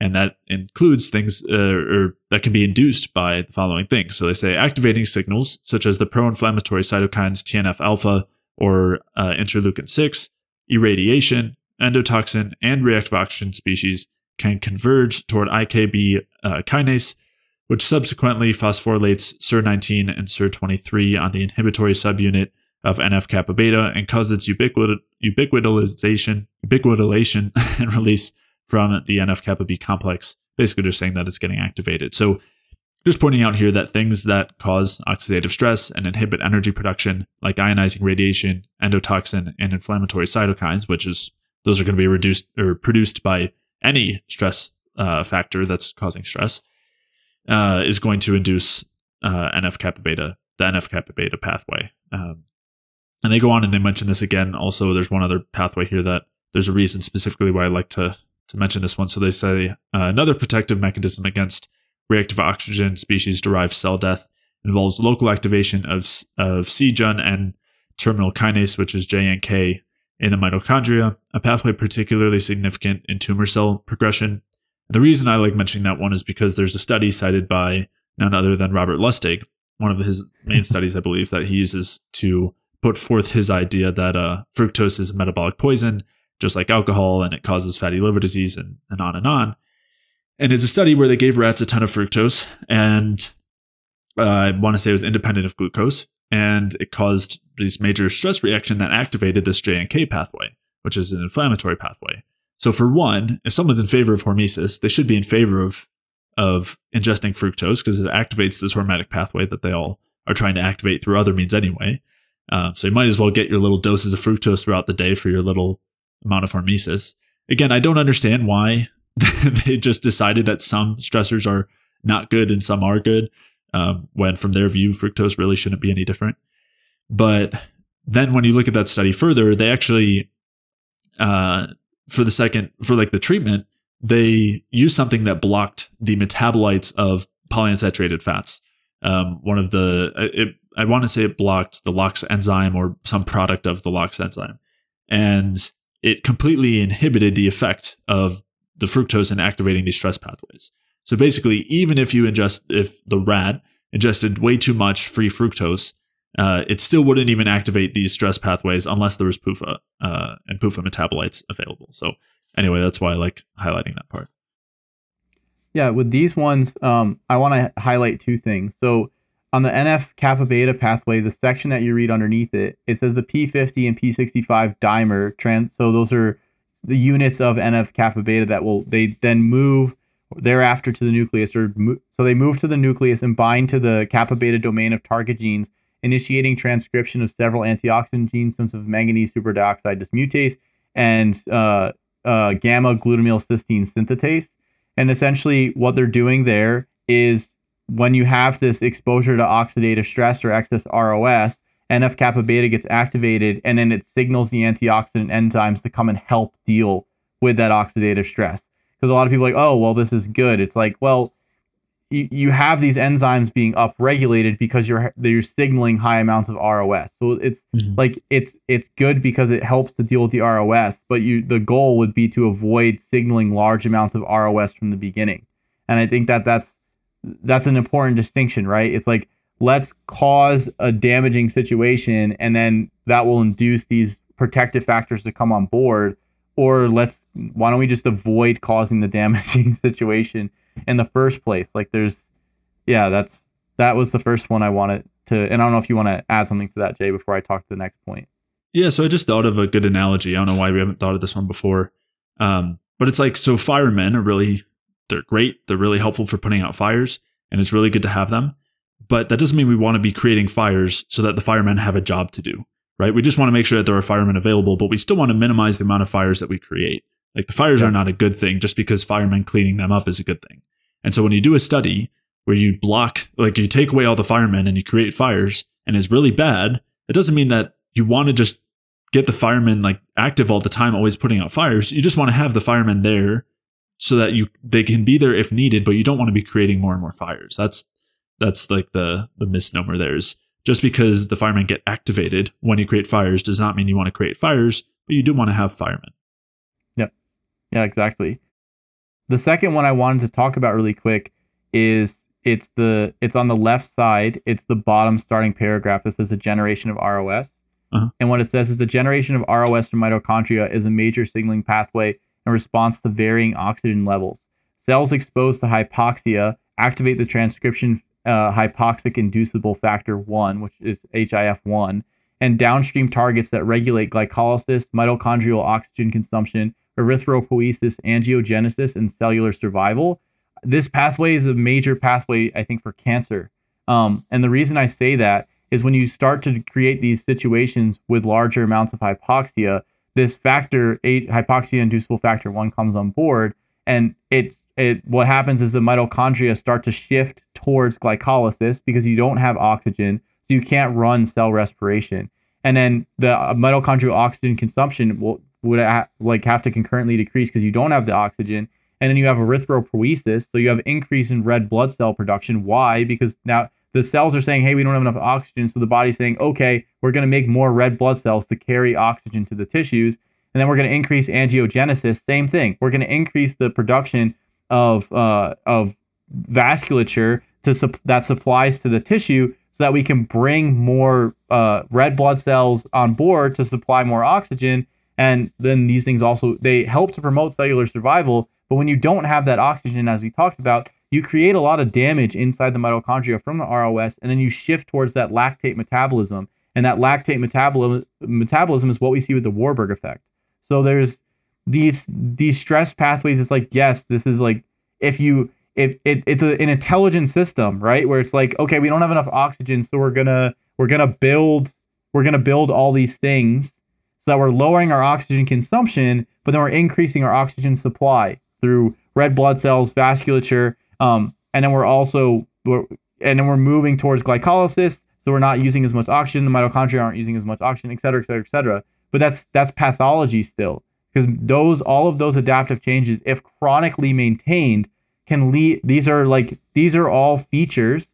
and that includes things uh, or that can be induced by the following things. So they say activating signals such as the pro-inflammatory cytokines TNF alpha or uh, interleukin six, irradiation, endotoxin, and reactive oxygen species can converge toward IKB uh, kinase, which subsequently phosphorylates SIR19 and SIR23 on the inhibitory subunit of NF kappa beta and causes ubiquit- ubiquitalization, ubiquitination and release from the NF kappa B complex. Basically, just saying that it's getting activated. So, just pointing out here that things that cause oxidative stress and inhibit energy production, like ionizing radiation, endotoxin, and inflammatory cytokines, which is those are going to be reduced or produced by any stress uh, factor that's causing stress uh, is going to induce uh, NF kappa beta, the NF kappa beta pathway. Um, and they go on and they mention this again. Also, there's one other pathway here that there's a reason specifically why I like to to mention this one. So they say uh, another protective mechanism against reactive oxygen species derived cell death involves local activation of of CJUN and terminal kinase, which is JNK, in the mitochondria, a pathway particularly significant in tumor cell progression. And the reason I like mentioning that one is because there's a study cited by none other than Robert Lustig, one of his main studies, I believe, that he uses to put forth his idea that uh, fructose is a metabolic poison, just like alcohol, and it causes fatty liver disease, and, and on and on. And it's a study where they gave rats a ton of fructose, and uh, I want to say it was independent of glucose, and it caused this major stress reaction that activated this JNK pathway, which is an inflammatory pathway. So for one, if someone's in favor of hormesis, they should be in favor of of ingesting fructose because it activates this hormetic pathway that they all are trying to activate through other means anyway. Uh, so you might as well get your little doses of fructose throughout the day for your little amount of hormesis. Again, I don't understand why they just decided that some stressors are not good and some are good, um, when from their view, fructose really shouldn't be any different. But then when you look at that study further, they actually, uh, for the second, for like the treatment, they used something that blocked the metabolites of polyunsaturated fats. Um, one of the, it, I want to say it blocked the LOX enzyme or some product of the LOX enzyme. And it completely inhibited the effect of the fructose in activating these stress pathways. So basically, even if you ingest, if the rat ingested way too much free fructose, uh, it still wouldn't even activate these stress pathways unless there was PUFA uh, and PUFA metabolites available. So anyway, that's why I like highlighting that part. Yeah, with these ones, um, I want to highlight two things. So on the NF kappa beta pathway, the section that you read underneath it, it says the P50 and P65 dimer trans. So those are the units of NF kappa beta that will they then move thereafter to the nucleus, or so they move to the nucleus and bind to the kappa beta domain of target genes, initiating transcription of several antioxidant genes, such as manganese superoxide dismutase and uh, uh, gamma glutamyl cysteine synthetase. And essentially, what they're doing there is when you have this exposure to oxidative stress or excess ROS, NF kappa beta gets activated and then it signals the antioxidant enzymes to come and help deal with that oxidative stress. Because a lot of people are like, oh, well, this is good. It's like, well, you, you have these enzymes being upregulated because you're you're signaling high amounts of ROS. So it's mm-hmm. like it's it's good because it helps to deal with the ROS, but you the goal would be to avoid signaling large amounts of ROS from the beginning. And I think that that's that's an important distinction, right? It's like let's cause a damaging situation and then that will induce these protective factors to come on board. Or let's why don't we just avoid causing the damaging situation in the first place? Like there's yeah that's that was the first one i wanted to and i don't know if you want to add something to that jay before i talk to the next point. Yeah so i just thought of a good analogy. I don't know why we haven't thought of this one before. Um, but it's like so firemen are really they're great. They're really helpful for putting out fires, and it's really good to have them. But that doesn't mean we want to be creating fires so that the firemen have a job to do, right? We just want to make sure that there are firemen available, but we still want to minimize the amount of fires that we create. Like the fires yeah. are not a good thing just because firemen cleaning them up is a good thing. And so when you do a study where you block, like you take away all the firemen and you create fires and it's really bad, it doesn't mean that you want to just get the firemen like active all the time, always putting out fires. You just want to have the firemen there so that you they can be there if needed, but you don't want to be creating more and more fires. That's that's like the the misnomer there is just because the firemen get activated when you create fires does not mean you want to create fires, but you do want to have firemen. Yep. Yeah, exactly. The second one I wanted to talk about really quick is it's the it's on the left side. It's the bottom starting paragraph. This is a generation of ROS. Uh-huh. And what it says is the generation of ROS from mitochondria is a major signaling pathway in response to varying oxygen levels. Cells exposed to hypoxia activate the transcription uh, hypoxic inducible factor 1, which is HIF1, and downstream targets that regulate glycolysis, mitochondrial oxygen consumption, erythropoiesis, angiogenesis, and cellular survival. This pathway is a major pathway, I think, for cancer. Um, and the reason I say that is when you start to create these situations with larger amounts of hypoxia, this factor eight hypoxia inducible factor one comes on board and it it what happens is the mitochondria start to shift towards glycolysis because you don't have oxygen, so you can't run cell respiration, and then the uh, mitochondrial oxygen consumption will would like have to concurrently decrease because you don't have the oxygen, and then you have erythropoiesis, so you have increase in red blood cell production. Why? Because now the cells are saying, hey, we don't have enough oxygen. So the body's saying, okay, we're going to make more red blood cells to carry oxygen to the tissues. And then we're going to increase angiogenesis. Same thing. We're going to increase the production of, uh, of vasculature to sup- that supplies to the tissue so that we can bring more uh, red blood cells on board to supply more oxygen. And then these things also, they help to promote cellular survival. But when you don't have that oxygen, as we talked about, you create a lot of damage inside the mitochondria from the ROS, and then you shift towards that lactate metabolism. And that lactate metabolism metabolism is what we see with the Warburg effect. So there's these these stress pathways. It's like yes, this is like if you if it, it's a, an intelligent system, right? Where it's like okay, we don't have enough oxygen, so we're gonna we're gonna build we're gonna build all these things so that we're lowering our oxygen consumption, but then we're increasing our oxygen supply through red blood cells, vasculature, um, and then we're also we're, and then we're moving towards glycolysis, so we're not using as much oxygen. The mitochondria aren't using as much oxygen, et cetera, et cetera, et cetera. But that's that's pathology still, because those all of those adaptive changes, if chronically maintained, can lead. These are like these are all features,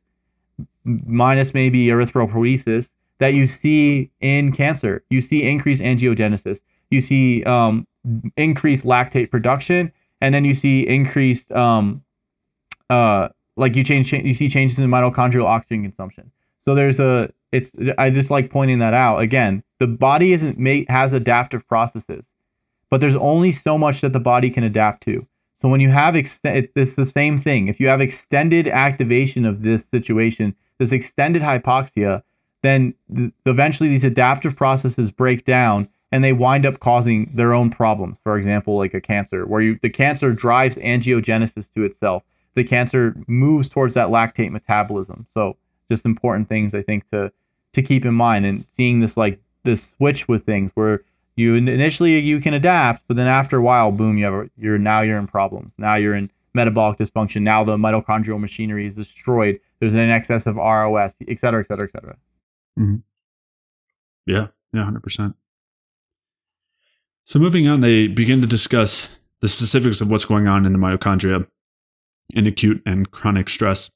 minus maybe erythropoiesis, that you see in cancer. You see increased angiogenesis. You see um, increased lactate production, and then you see increased um, uh, like you change, you see changes in mitochondrial oxygen consumption. So there's a, it's, I just like pointing that out. Again, the body isn't made, has adaptive processes, but there's only so much that the body can adapt to. So when you have, ex- it's the same thing. If you have extended activation of this situation, this extended hypoxia, then th- eventually these adaptive processes break down and they wind up causing their own problems. For example, like a cancer, where you, the cancer drives angiogenesis to itself the cancer moves towards that lactate metabolism. So just important things I think to to keep in mind and seeing this like this switch with things where you initially you can adapt, but then after a while, boom, you have you're now you're in problems. Now you're in metabolic dysfunction. Now the mitochondrial machinery is destroyed. There's an excess of ROS, et cetera, et cetera, et cetera. Mm-hmm. Yeah, yeah, hundred percent. So moving on, they begin to discuss the specifics of what's going on in the mitochondria in acute and chronic stress.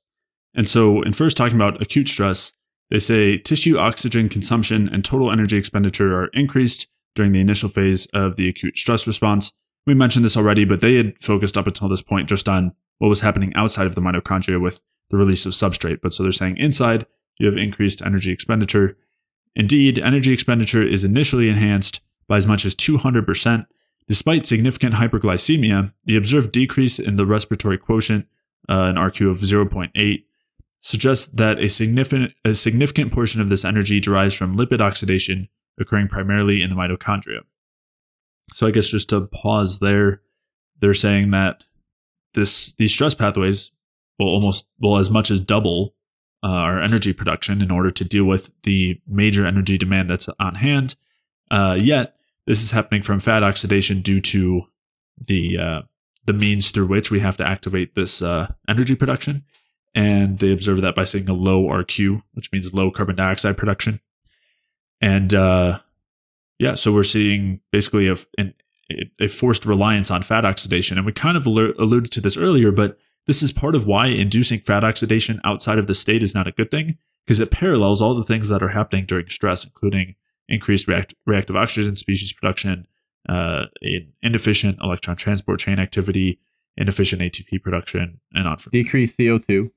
And so, in first talking about acute stress, they say tissue oxygen consumption and total energy expenditure are increased during the initial phase of the acute stress response. We mentioned this already, but they had focused up until this point just on what was happening outside of the mitochondria with the release of substrate. But so they're saying inside, you have increased energy expenditure. Indeed, energy expenditure is initially enhanced by as much as 200% Despite significant hyperglycemia, the observed decrease in the respiratory quotient, uh, an RQ of 0.8, suggests that a significant, a significant portion of this energy derives from lipid oxidation occurring primarily in the mitochondria. So I guess just to pause there, they're saying that this these stress pathways will almost will as much as double uh, our energy production in order to deal with the major energy demand that's on hand. Uh, yet this is happening from fat oxidation due to the uh, the means through which we have to activate this uh, energy production. And they observe that by saying a low RQ, which means low carbon dioxide production. And uh, yeah, so we're seeing basically a, a forced reliance on fat oxidation. And we kind of alluded to this earlier, but this is part of why inducing fat oxidation outside of the state is not a good thing because it parallels all the things that are happening during stress, including increased react- reactive oxygen species production, uh, inefficient electron transport chain activity, inefficient ATP production, and on decreased CO2.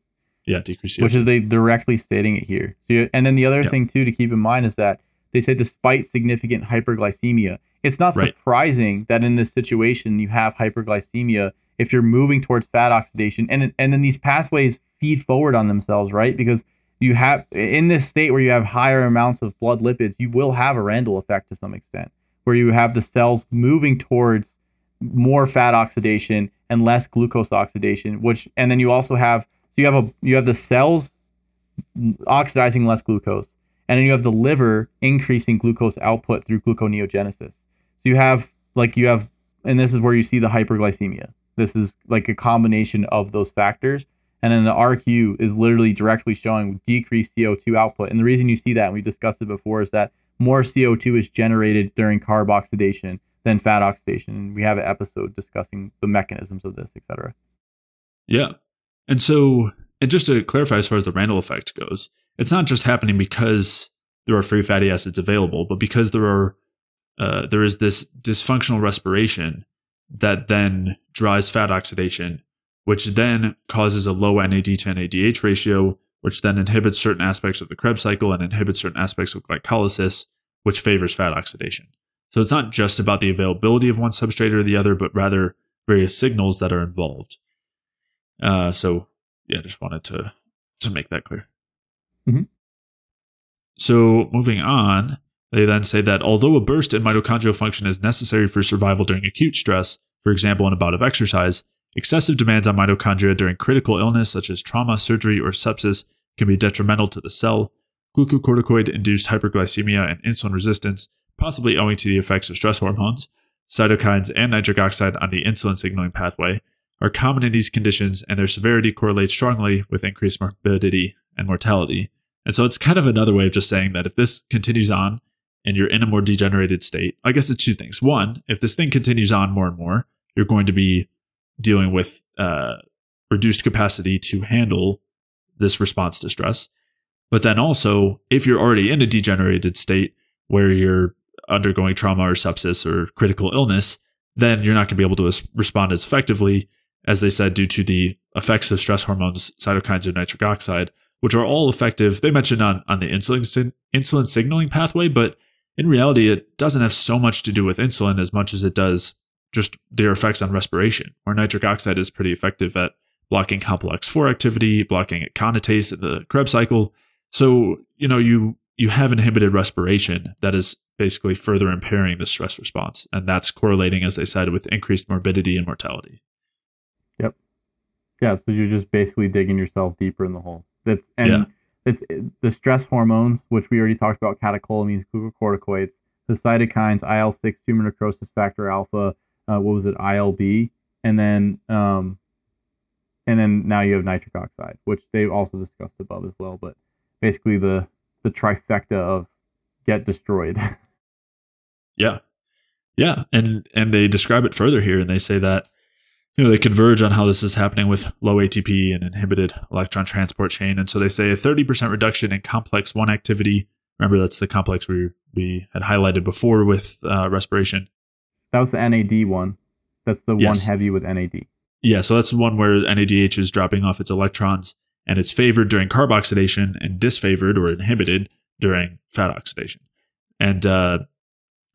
Yeah, decreased CO2. Which is they directly stating it here. So, you, and then the other thing too to keep in mind is that they say despite significant hyperglycemia, it's not right. surprising that in this situation you have hyperglycemia if you're moving towards fat oxidation, and and then these pathways feed forward on themselves, right? Because you have in this state where you have higher amounts of blood lipids, you will have a Randle effect to some extent, where you have the cells moving towards more fat oxidation and less glucose oxidation, which and then you also have so you have a you have the cells oxidizing less glucose, and then you have the liver increasing glucose output through gluconeogenesis. So you have like you have and this is where you see the hyperglycemia. this is like a combination of those factors. And then the RQ is literally directly showing decreased CO2 output. And the reason you see that, and we discussed it before, is that more CO2 is generated during carb oxidation than fat oxidation. And we have an episode discussing the mechanisms of this, etc. Yeah. And so, and just to clarify, as far as the Randle effect goes, it's not just happening because there are free fatty acids available, but because there are uh, there is this dysfunctional respiration that then drives fat oxidation, which then causes a low NAD to NADH ratio, which then inhibits certain aspects of the Krebs cycle and inhibits certain aspects of glycolysis, which favors fat oxidation. So it's not just about the availability of one substrate or the other, but rather various signals that are involved. Uh, so yeah, just wanted to to make that clear. Mm-hmm. So moving on, they then say that although a burst in mitochondrial function is necessary for survival during acute stress, for example in a bout of exercise, excessive demands on mitochondria during critical illness such as trauma, surgery, or sepsis can be detrimental to the cell. Glucocorticoid induced hyperglycemia and insulin resistance, possibly owing to the effects of stress hormones, cytokines, and nitric oxide on the insulin signaling pathway, are common in these conditions, and their severity correlates strongly with increased morbidity and mortality. And so it's kind of another way of just saying that if this continues on and you're in a more degenerated state, I guess it's two things. One, if this thing continues on more and more, you're going to be dealing with uh, reduced capacity to handle this response to stress. But then also, if you're already in a degenerated state where you're undergoing trauma or sepsis or critical illness, then you're not going to be able to respond as effectively as they said, due to the effects of stress hormones, cytokines, and nitric oxide, which are all effective. They mentioned on, on the insulin, insulin signaling pathway, but in reality, it doesn't have so much to do with insulin as much as it does just their effects on respiration, where nitric oxide is pretty effective at blocking complex 4 activity, blocking aconitase in the Krebs cycle. So, you know, you you have inhibited respiration that is basically further impairing the stress response. And that's correlating, as they said, with increased morbidity and mortality. Yep. Yeah, so you're just basically digging yourself deeper in the hole. That's and yeah. it's the stress hormones, which we already talked about, catecholamines, glucocorticoids, the cytokines, IL six, tumor necrosis factor alpha, uh, what was it, ILB, and then um, and then now you have nitric oxide, which they also discussed above as well. But basically the the trifecta of get destroyed. yeah, yeah, and and they describe it further here, and they say that you know, they converge on how this is happening with low ATP and inhibited electron transport chain. And so they say a 30% reduction in complex 1 activity. Remember, that's the complex we, we had highlighted before with uh, respiration. That was the NAD one. That's the yes. one heavy with NAD. Yeah, so that's the one where NADH is dropping off its electrons and it's favored during carb oxidation and disfavored or inhibited during fat oxidation. And uh,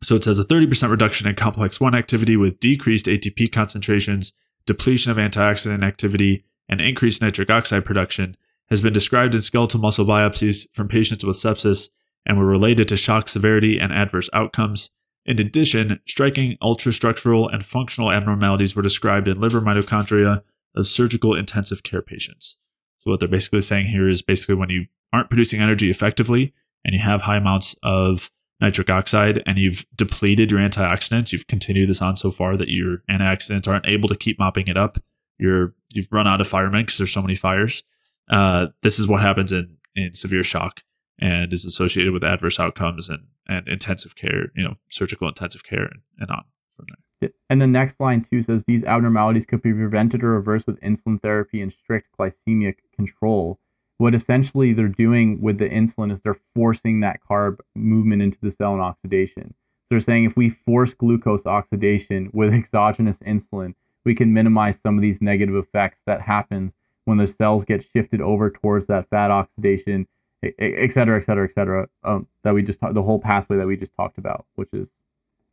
so it says a 30% reduction in complex 1 activity with decreased ATP concentrations depletion of antioxidant activity, and increased nitric oxide production has been described in skeletal muscle biopsies from patients with sepsis and were related to shock severity and adverse outcomes. In addition, striking ultrastructural and functional abnormalities were described in liver mitochondria of surgical intensive care patients. So, what they're basically saying here is basically when you aren't producing energy effectively and you have high amounts of nitric oxide and you've depleted your antioxidants, you've continued this on so far that your antioxidants aren't able to keep mopping it up. You're you've run out of firemen because there's so many fires. Uh, this is what happens in in severe shock and is associated with adverse outcomes and and intensive care, you know, surgical intensive care and, and on from there. And the next line too says these abnormalities could be prevented or reversed with insulin therapy and strict glycemic control what essentially they're doing with the insulin is they're forcing that carb movement into the cell and oxidation. So they're saying if we force glucose oxidation with exogenous insulin, we can minimize some of these negative effects that happens when the cells get shifted over towards that fat oxidation, et cetera, et cetera, et cetera. Um, that we just the whole pathway that we just talked about, which is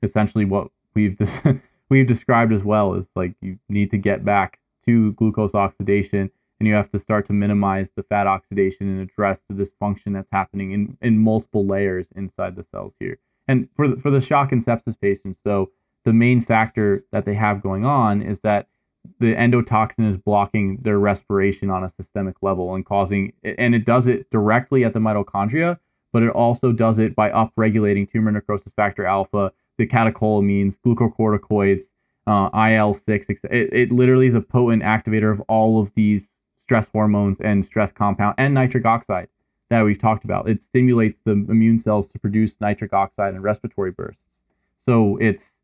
essentially what we've we've described as well. Is like you need to get back to glucose oxidation and you have to start to minimize the fat oxidation and address the dysfunction that's happening in, in multiple layers inside the cells here. And for the, for the shock and sepsis patients, so the main factor that they have going on is that the endotoxin is blocking their respiration on a systemic level and causing, and it does it directly at the mitochondria, but it also does it by upregulating tumor necrosis factor alpha, the catecholamines, glucocorticoids, uh, IL six. It, it literally is a potent activator of all of these stress hormones and stress compound and nitric oxide that we've talked about. It stimulates the immune cells to produce nitric oxide and respiratory bursts. So it's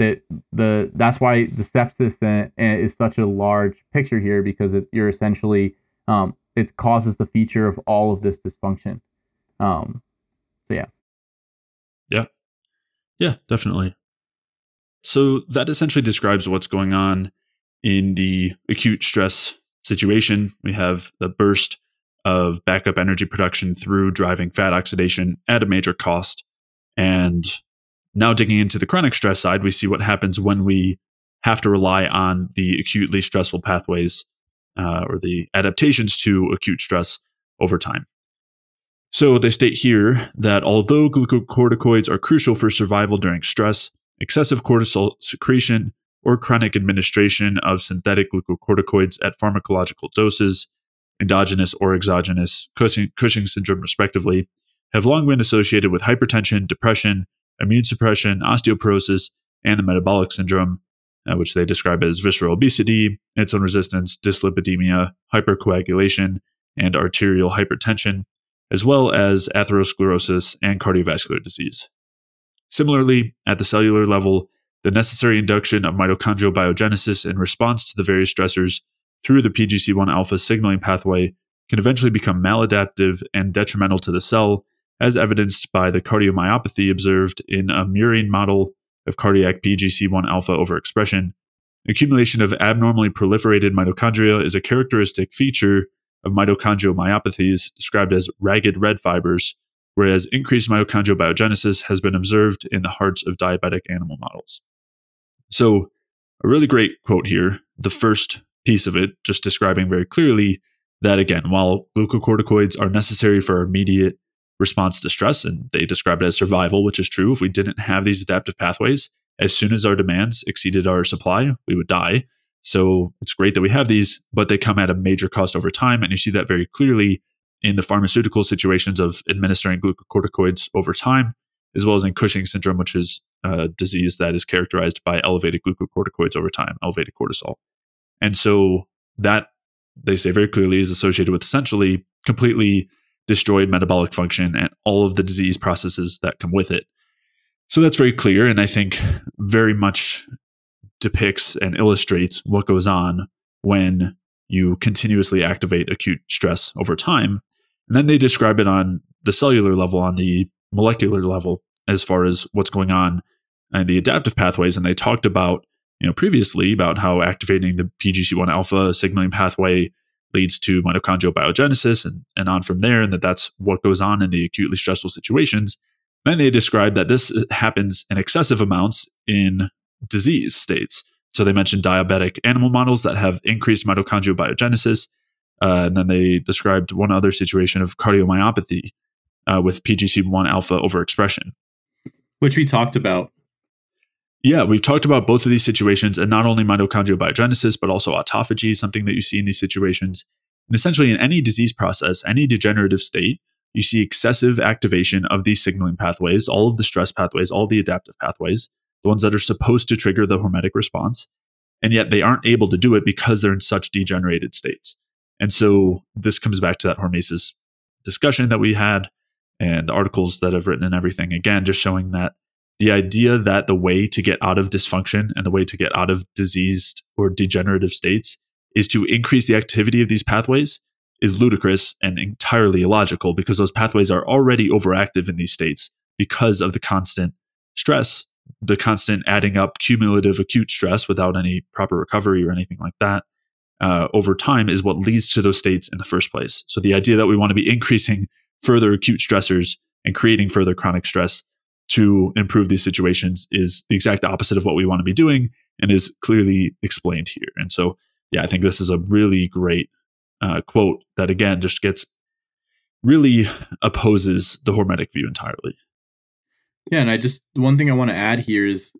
that the that's why the sepsis is such a large picture here because it, you're essentially um, it causes the feature of all of this dysfunction. Um, so yeah, yeah, yeah, definitely. So that essentially describes what's going on in the acute stress situation. We have the burst of backup energy production through driving fat oxidation at a major cost. And now digging into the chronic stress side, we see what happens when we have to rely on the acutely stressful pathways uh, or the adaptations to acute stress over time. So they state here that although glucocorticoids are crucial for survival during stress, excessive cortisol secretion or chronic administration of synthetic glucocorticoids at pharmacological doses, endogenous or exogenous, Cushing, Cushing syndrome respectively, have long been associated with hypertension, depression, immune suppression, osteoporosis, and the metabolic syndrome, uh, which they describe as visceral obesity, insulin resistance, dyslipidemia, hypercoagulation, and arterial hypertension, as well as atherosclerosis and cardiovascular disease. Similarly, at the cellular level, the necessary induction of mitochondrial biogenesis in response to the various stressors through the PGC1 alpha signaling pathway can eventually become maladaptive and detrimental to the cell, as evidenced by the cardiomyopathy observed in a murine model of cardiac PGC1 alpha overexpression. Accumulation of abnormally proliferated mitochondria is a characteristic feature of mitochondrial myopathies described as ragged red fibers, whereas increased mitochondrial biogenesis has been observed in the hearts of diabetic animal models. So, a really great quote here. The first piece of it, just describing very clearly that, again, while glucocorticoids are necessary for immediate response to stress, and they describe it as survival, which is true. If we didn't have these adaptive pathways, as soon as our demands exceeded our supply, we would die. So it's great that we have these, but they come at a major cost over time. And you see that very clearly in the pharmaceutical situations of administering glucocorticoids over time, as well as in Cushing syndrome, which is a disease that is characterized by elevated glucocorticoids over time, elevated cortisol. And so that they say very clearly is associated with essentially completely destroyed metabolic function and all of the disease processes that come with it. So that's very clear. And I think very much depicts and illustrates what goes on when you continuously activate acute stress over time. And then they describe it on the cellular level, on the molecular level, as far as what's going on and the adaptive pathways. And they talked about you know previously about how activating the PGC1 alpha signaling pathway leads to mitochondrial biogenesis and, and on from there, and that that's what goes on in the acutely stressful situations. Then they describe that this happens in excessive amounts in disease states. So they mentioned diabetic animal models that have increased mitochondrial biogenesis. Uh, and then they described one other situation of cardiomyopathy uh, with PGC1 alpha overexpression. Which we talked about yeah, we've talked about both of these situations and not only mitochondrial biogenesis, but also autophagy, something that you see in these situations. And essentially, in any disease process, any degenerative state, you see excessive activation of these signaling pathways, all of the stress pathways, all the adaptive pathways, the ones that are supposed to trigger the hormetic response. And yet they aren't able to do it because they're in such degenerated states. And so this comes back to that hormesis discussion that we had and articles that I've written and everything. Again, just showing that the idea that the way to get out of dysfunction and the way to get out of diseased or degenerative states is to increase the activity of these pathways is ludicrous and entirely illogical because those pathways are already overactive in these states because of the constant stress, the constant adding up cumulative acute stress without any proper recovery or anything like that. Uh, over time is what leads to those states in the first place. So the idea that we want to be increasing further acute stressors and creating further chronic stress to improve these situations is the exact opposite of what we want to be doing and is clearly explained here. And so, yeah, I think this is a really great uh, quote that, again, just gets really opposes the hormetic view entirely. Yeah, and I just one thing I want to add here is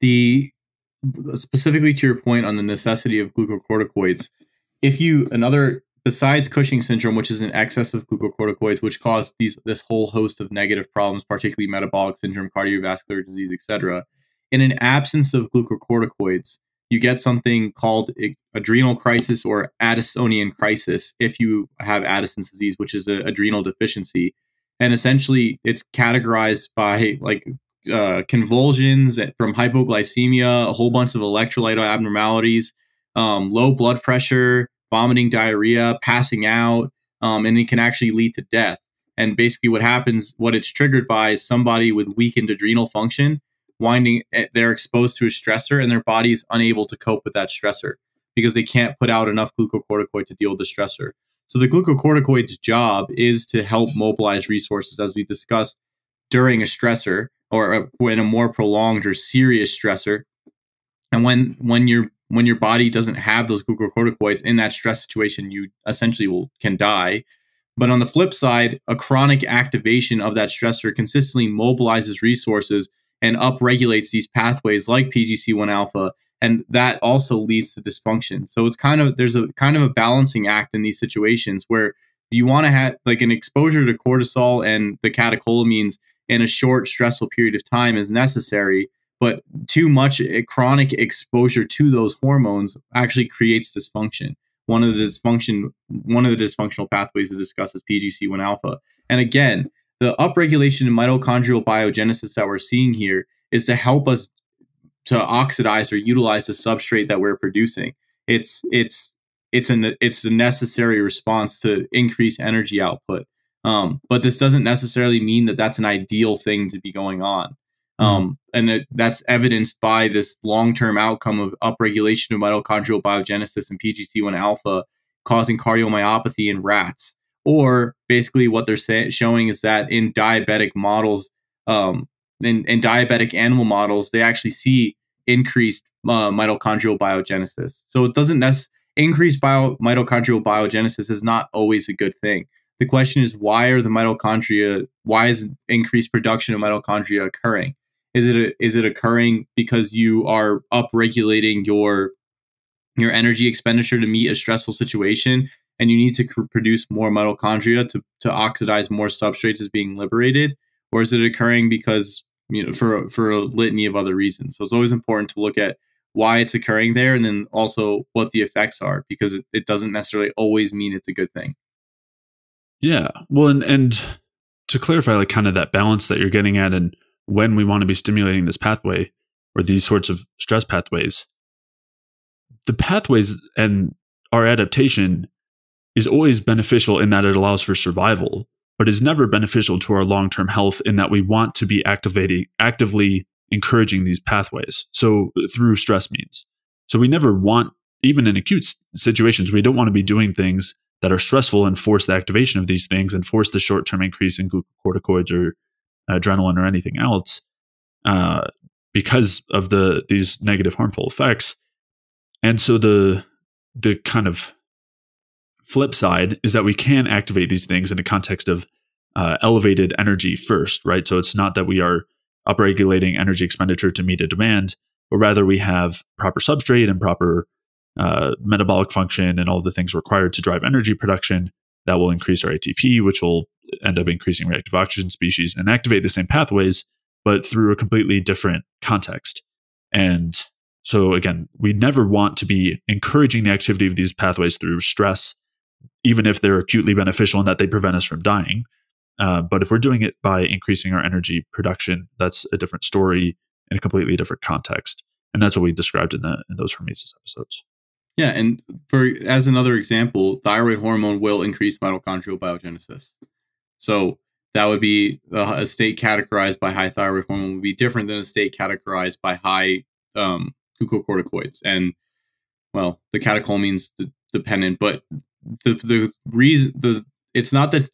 the specifically to your point on the necessity of glucocorticoids. If you another besides Cushing syndrome, which is an excess of glucocorticoids, which cause these this whole host of negative problems, particularly metabolic syndrome, cardiovascular disease, etc., in an absence of glucocorticoids, you get something called adrenal crisis or Addisonian crisis if you have Addison's disease, which is an adrenal deficiency. And essentially, it's categorized by like uh, convulsions from hypoglycemia, a whole bunch of electrolyte abnormalities, um, low blood pressure, vomiting, diarrhea, passing out, um, and it can actually lead to death. And basically, what happens, what it's triggered by, is somebody with weakened adrenal function winding eh, they're exposed to a stressor and their body is unable to cope with that stressor because they can't put out enough glucocorticoid to deal with the stressor. So the glucocorticoid's job is to help mobilize resources as we discussed during a stressor or in a more prolonged or serious stressor. And when when your when your body doesn't have those glucocorticoids in that stress situation, you essentially will can die. But on the flip side, a chronic activation of that stressor consistently mobilizes resources and upregulates these pathways like PGC1 alpha, and that also leads to dysfunction. So it's kind of there's a kind of a balancing act in these situations where you want to have like an exposure to cortisol and the catecholamines in a short stressful period of time is necessary but too much chronic exposure to those hormones actually creates dysfunction one of the dysfunction one of the dysfunctional pathways to discuss is pgc1 alpha and again the upregulation in mitochondrial biogenesis that we're seeing here is to help us to oxidize or utilize the substrate that we're producing. It's it's it's an it's a necessary response to increase energy output. Um, but this doesn't necessarily mean that that's an ideal thing to be going on. Mm-hmm. Um, and it, that's evidenced by this long-term outcome of upregulation of mitochondrial biogenesis and PGC1 alpha causing cardiomyopathy in rats. Or basically what they're say- showing is that in diabetic models um, in, in diabetic animal models they actually see increased uh, mitochondrial biogenesis. So it doesn't necessarily increased bio- mitochondrial biogenesis is not always a good thing. The question is why are the mitochondria why is increased production of mitochondria occurring is it a, is it occurring because you are upregulating your your energy expenditure to meet a stressful situation and you need to produce more mitochondria to, to oxidize more substrates as being liberated? Or is it occurring because you know for for a litany of other reasons? So it's always important to look at why it's occurring there and then also what the effects are because it, it doesn't necessarily always mean it's a good thing. Yeah. Well and and to clarify like kind of that balance that you're getting at and when we want to be stimulating this pathway or these sorts of stress pathways the pathways and our adaptation is always beneficial in that it allows for survival, but is never beneficial to our long term health in that we want to be activating, actively encouraging these pathways. So through stress means. So we never want, even in acute situations, we don't want to be doing things that are stressful and force the activation of these things and force the short term increase in glucocorticoids or adrenaline or anything else uh, because of the these negative harmful effects. And so the the kind of flip side is that we can activate these things in the context of uh, elevated energy first, right? So it's not that we are upregulating energy expenditure to meet a demand, but rather we have proper substrate and proper uh, metabolic function and all the things required to drive energy production that will increase our ATP, which will end up increasing reactive oxygen species and activate the same pathways, but through a completely different context. And so, again, we never want to be encouraging the activity of these pathways through stress even if they're acutely beneficial and that they prevent us from dying. Uh, but if we're doing it by increasing our energy production, that's a different story in a completely different context. And that's what we described in, the, in those hormesis episodes. Yeah, and for as another example, thyroid hormone will increase mitochondrial biogenesis. So that would be uh, a state categorized by high thyroid hormone would be different than a state categorized by high um, glucocorticoids. And well, the catecholamines d- dependent, but the the reason the it's not that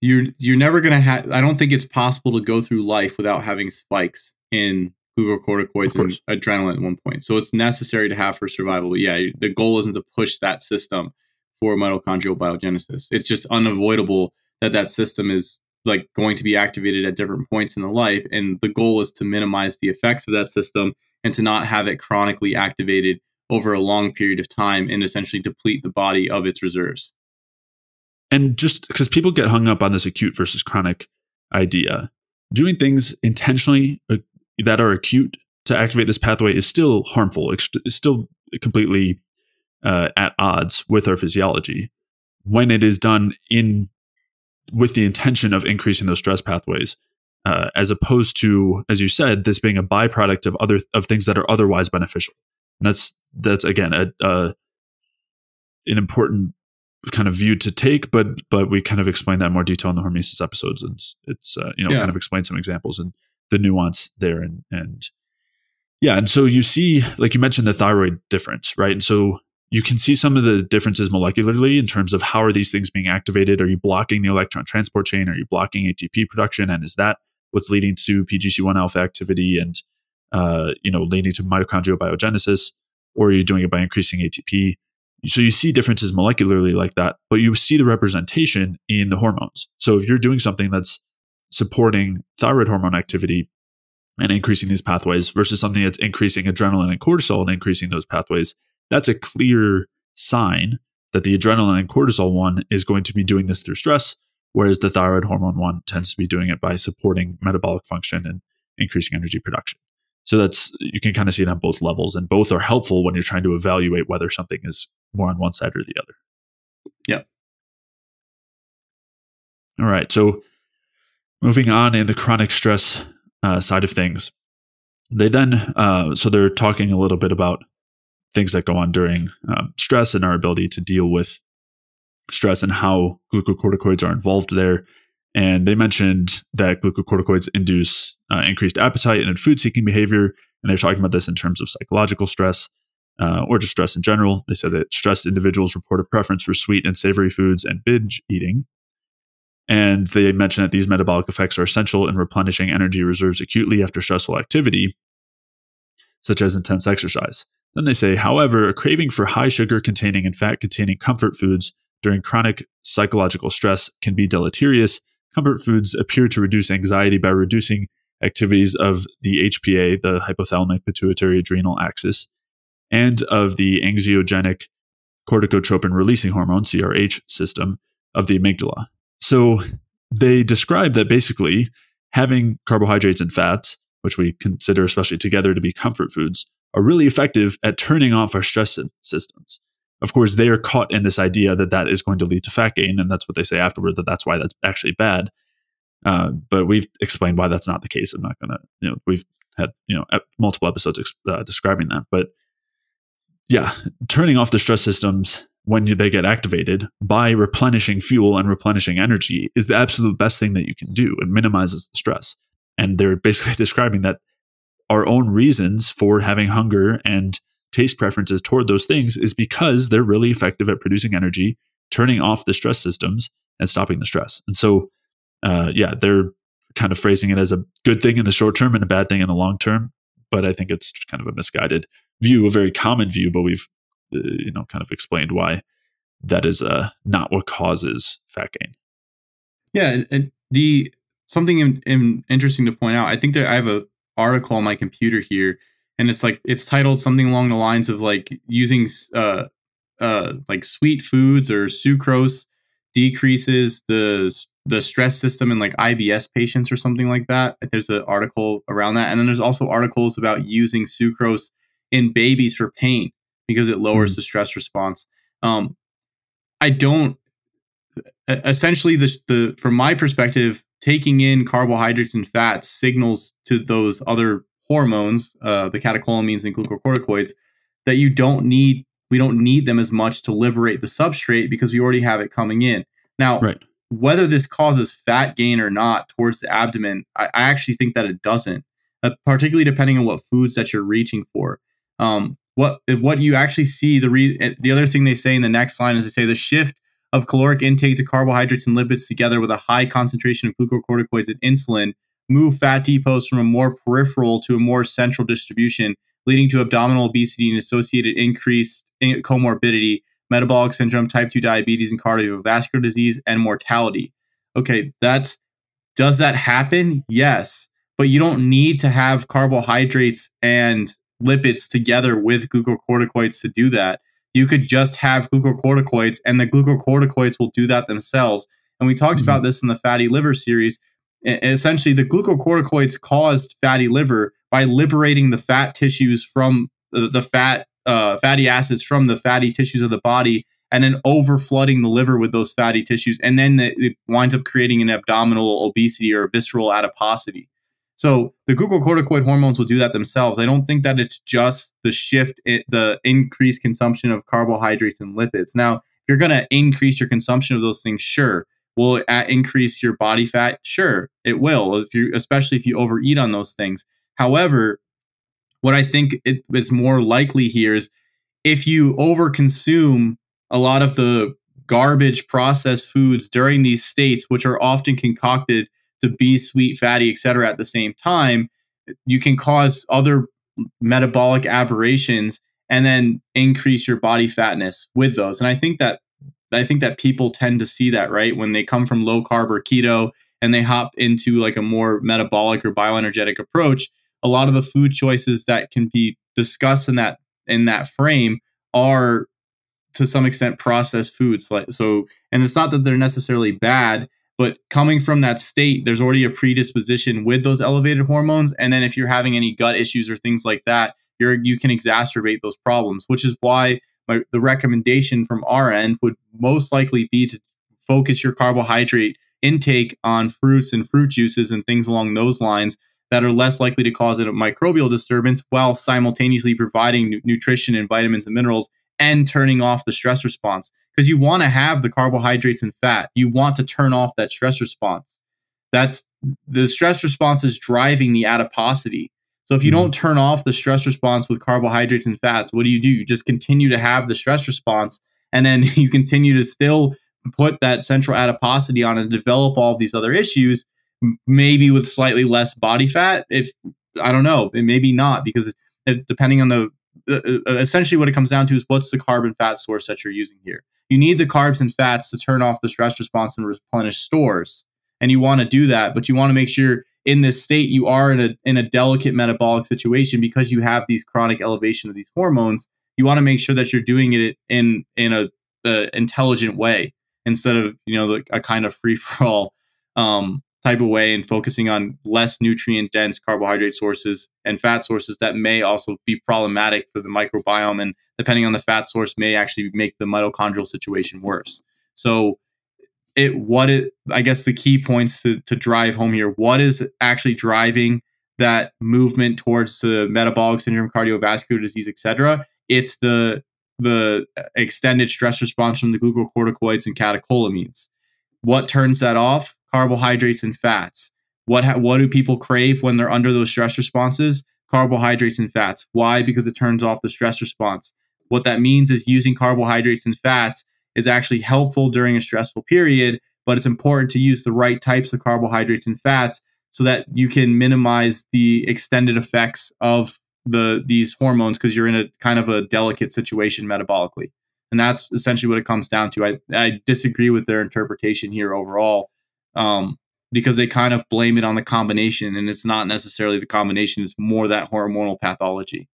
you're you're never gonna have. I don't think it's possible to go through life without having spikes in glucocorticoids and adrenaline at one point. So it's necessary to have for survival. But yeah, the goal isn't to push that system for mitochondrial biogenesis. It's just unavoidable that that system is like going to be activated at different points in the life, and the goal is to minimize the effects of that system and to not have it chronically activated over a long period of time and essentially deplete the body of its reserves. And just because people get hung up on this acute versus chronic idea, doing things intentionally uh, that are acute to activate this pathway is still harmful. It's still completely uh, at odds with our physiology when it is done in with the intention of increasing those stress pathways, uh, as opposed to, as you said, this being a byproduct of other of things that are otherwise beneficial. And that's that's again a, uh, an important kind of view to take, but but we kind of explain that in more detail in the hormesis episodes, and it's uh, you know yeah. kind of explain some examples and the nuance there, and and yeah, and so you see, like you mentioned, the thyroid difference, right? And so you can see some of the differences molecularly in terms of how are these things being activated? Are you blocking the electron transport chain? Are you blocking ATP production? And is that what's leading to PGC1 alpha activity and uh, you know leading to mitochondrial biogenesis? Or are you doing it by increasing ATP? So you see differences molecularly like that, but you see the representation in the hormones. So if you're doing something that's supporting thyroid hormone activity and increasing these pathways versus something that's increasing adrenaline and cortisol and increasing those pathways, that's a clear sign that the adrenaline and cortisol one is going to be doing this through stress, whereas the thyroid hormone one tends to be doing it by supporting metabolic function and increasing energy production. So that's you can kind of see it on both levels, and both are helpful when you're trying to evaluate whether something is more on one side or the other. Yep. All right. So moving on in the chronic stress uh, side of things, they then uh, so they're talking a little bit about things that go on during um, stress and our ability to deal with stress and how glucocorticoids are involved there. And they mentioned that glucocorticoids induce uh, increased appetite and food seeking behavior. And they're talking about this in terms of psychological stress uh, or just stress in general. They said that stressed individuals report a preference for sweet and savory foods and binge eating. And they mentioned that these metabolic effects are essential in replenishing energy reserves acutely after stressful activity, such as intense exercise. Then they say, however, a craving for high sugar containing and fat containing comfort foods during chronic psychological stress can be deleterious. Comfort foods appear to reduce anxiety by reducing activities of the HPA, the hypothalamic pituitary adrenal axis, and of the anxiogenic corticotropin releasing hormone, CRH system of the amygdala. So they describe that basically having carbohydrates and fats, which we consider especially together to be comfort foods, are really effective at turning off our stress systems. Of course, they are caught in this idea that that is going to lead to fat gain, and that's what they say afterward that that's why that's actually bad. Uh, but we've explained why that's not the case. I'm not going to, you know, we've had you know multiple episodes uh, describing that. But yeah, turning off the stress systems when you, they get activated by replenishing fuel and replenishing energy is the absolute best thing that you can do. It minimizes the stress. And they're basically describing that our own reasons for having hunger and taste preferences toward those things is because they're really effective at producing energy, turning off the stress systems, and stopping the stress. And so, uh, yeah, they're kind of phrasing it as a good thing in the short term and a bad thing in the long term. But I think it's kind of a misguided view, a very common view. But we've, uh, you know, kind of explained why that is uh, not what causes fat gain. Yeah, and the something in, in, interesting to point out. I think that I have a article on my computer here, and it's like it's titled something along the lines of like using uh uh like sweet foods or sucrose decreases the the stress system in like IBS patients or something like that. There's an article around that, and then there's also articles about using sucrose in babies for pain because it lowers mm. the stress response. Um, I don't. Essentially, the the from my perspective, taking in carbohydrates and fats signals to those other hormones, uh, the catecholamines and glucocorticoids, that you don't need. We don't need them as much to liberate the substrate because we already have it coming in. Now, right. whether this causes fat gain or not towards the abdomen, I, I actually think that it doesn't. Uh, particularly depending on what foods that you're reaching for. Um, what what you actually see the re- the other thing they say in the next line is they say the shift of caloric intake to carbohydrates and lipids together with a high concentration of glucocorticoids and insulin move fat depots from a more peripheral to a more central distribution, leading to abdominal obesity and associated increased eh, comorbidity, metabolic syndrome, type 2 diabetes, and cardiovascular disease, and mortality. Okay, that's does that happen? Yes, but you don't need to have carbohydrates and lipids together with glucocorticoids to do that. You could just have glucocorticoids, and the glucocorticoids will do that themselves. And we talked mm-hmm. about this in the fatty liver series. essentially the glucocorticoids caused fatty liver by liberating the fat tissues from the, the fat uh, fatty acids from the fatty tissues of the body and then over flooding the liver with those fatty tissues and then it winds up creating an abdominal obesity or visceral adiposity so the glucocorticoid hormones will do that themselves. I don't think that it's just the shift, in, the increased consumption of carbohydrates and lipids. Now, if you're going to increase your consumption of those things, sure. Will it increase your body fat? Sure, it will. If you, especially if you overeat on those things. However, what I think is more likely here is if you overconsume a lot of the garbage processed foods during these states, which are often concocted to be sweet, fatty, etc. at the same time, you can cause other metabolic aberrations and then increase your body fatness with those. And I think that I think that people tend to see that right when they come from low carb or keto and they hop into like a more metabolic or bioenergetic approach. A lot of the food choices that can be discussed in that in that frame are to some extent processed foods like so and it's not that they're necessarily bad but coming from that state, there's already a predisposition with those elevated hormones. And then if you're having any gut issues or things like that, you're you can exacerbate those problems, which is why my, the recommendation from our end would most likely be to focus your carbohydrate intake on fruits and fruit juices and things along those lines that are less likely to cause a microbial disturbance while simultaneously providing nutrition and vitamins and minerals and turning off the stress response because you want to have the carbohydrates and fat. You want to turn off that stress response. That's the stress response is driving the adiposity. So if you mm-hmm. don't turn off the stress response with carbohydrates and fats, what do you do? You just continue to have the stress response and then you continue to still put that central adiposity on and develop all these other issues maybe with slightly less body fat if I don't know, it maybe not because depending on the essentially what it comes down to is what's the carbon fat source that you're using here. You need the carbs and fats to turn off the stress response and replenish stores. And you want to do that, but you want to make sure in this state you are in a in a delicate metabolic situation because you have these chronic elevation of these hormones. You want to make sure that you're doing it in in a, a intelligent way instead of you know a kind of free for all um, type of way and focusing on less nutrient dense carbohydrate sources and fat sources that may also be problematic for the microbiome and depending on the fat source may actually make the mitochondrial situation worse. So it what it i guess the key points to, to drive home here what is actually driving that movement towards the metabolic syndrome cardiovascular disease etc it's the the extended stress response from the glucocorticoids and catecholamines. What turns that off carbohydrates and fats. What ha- what do people crave when they're under those stress responses? Carbohydrates and fats. Why? Because it turns off the stress response. What that means is using carbohydrates and fats is actually helpful during a stressful period, but it's important to use the right types of carbohydrates and fats so that you can minimize the extended effects of the these hormones because you're in a kind of a delicate situation metabolically. And that's essentially what it comes down to. I, I disagree with their interpretation here overall um, because they kind of blame it on the combination, and it's not necessarily the combination; it's more that hormonal pathology.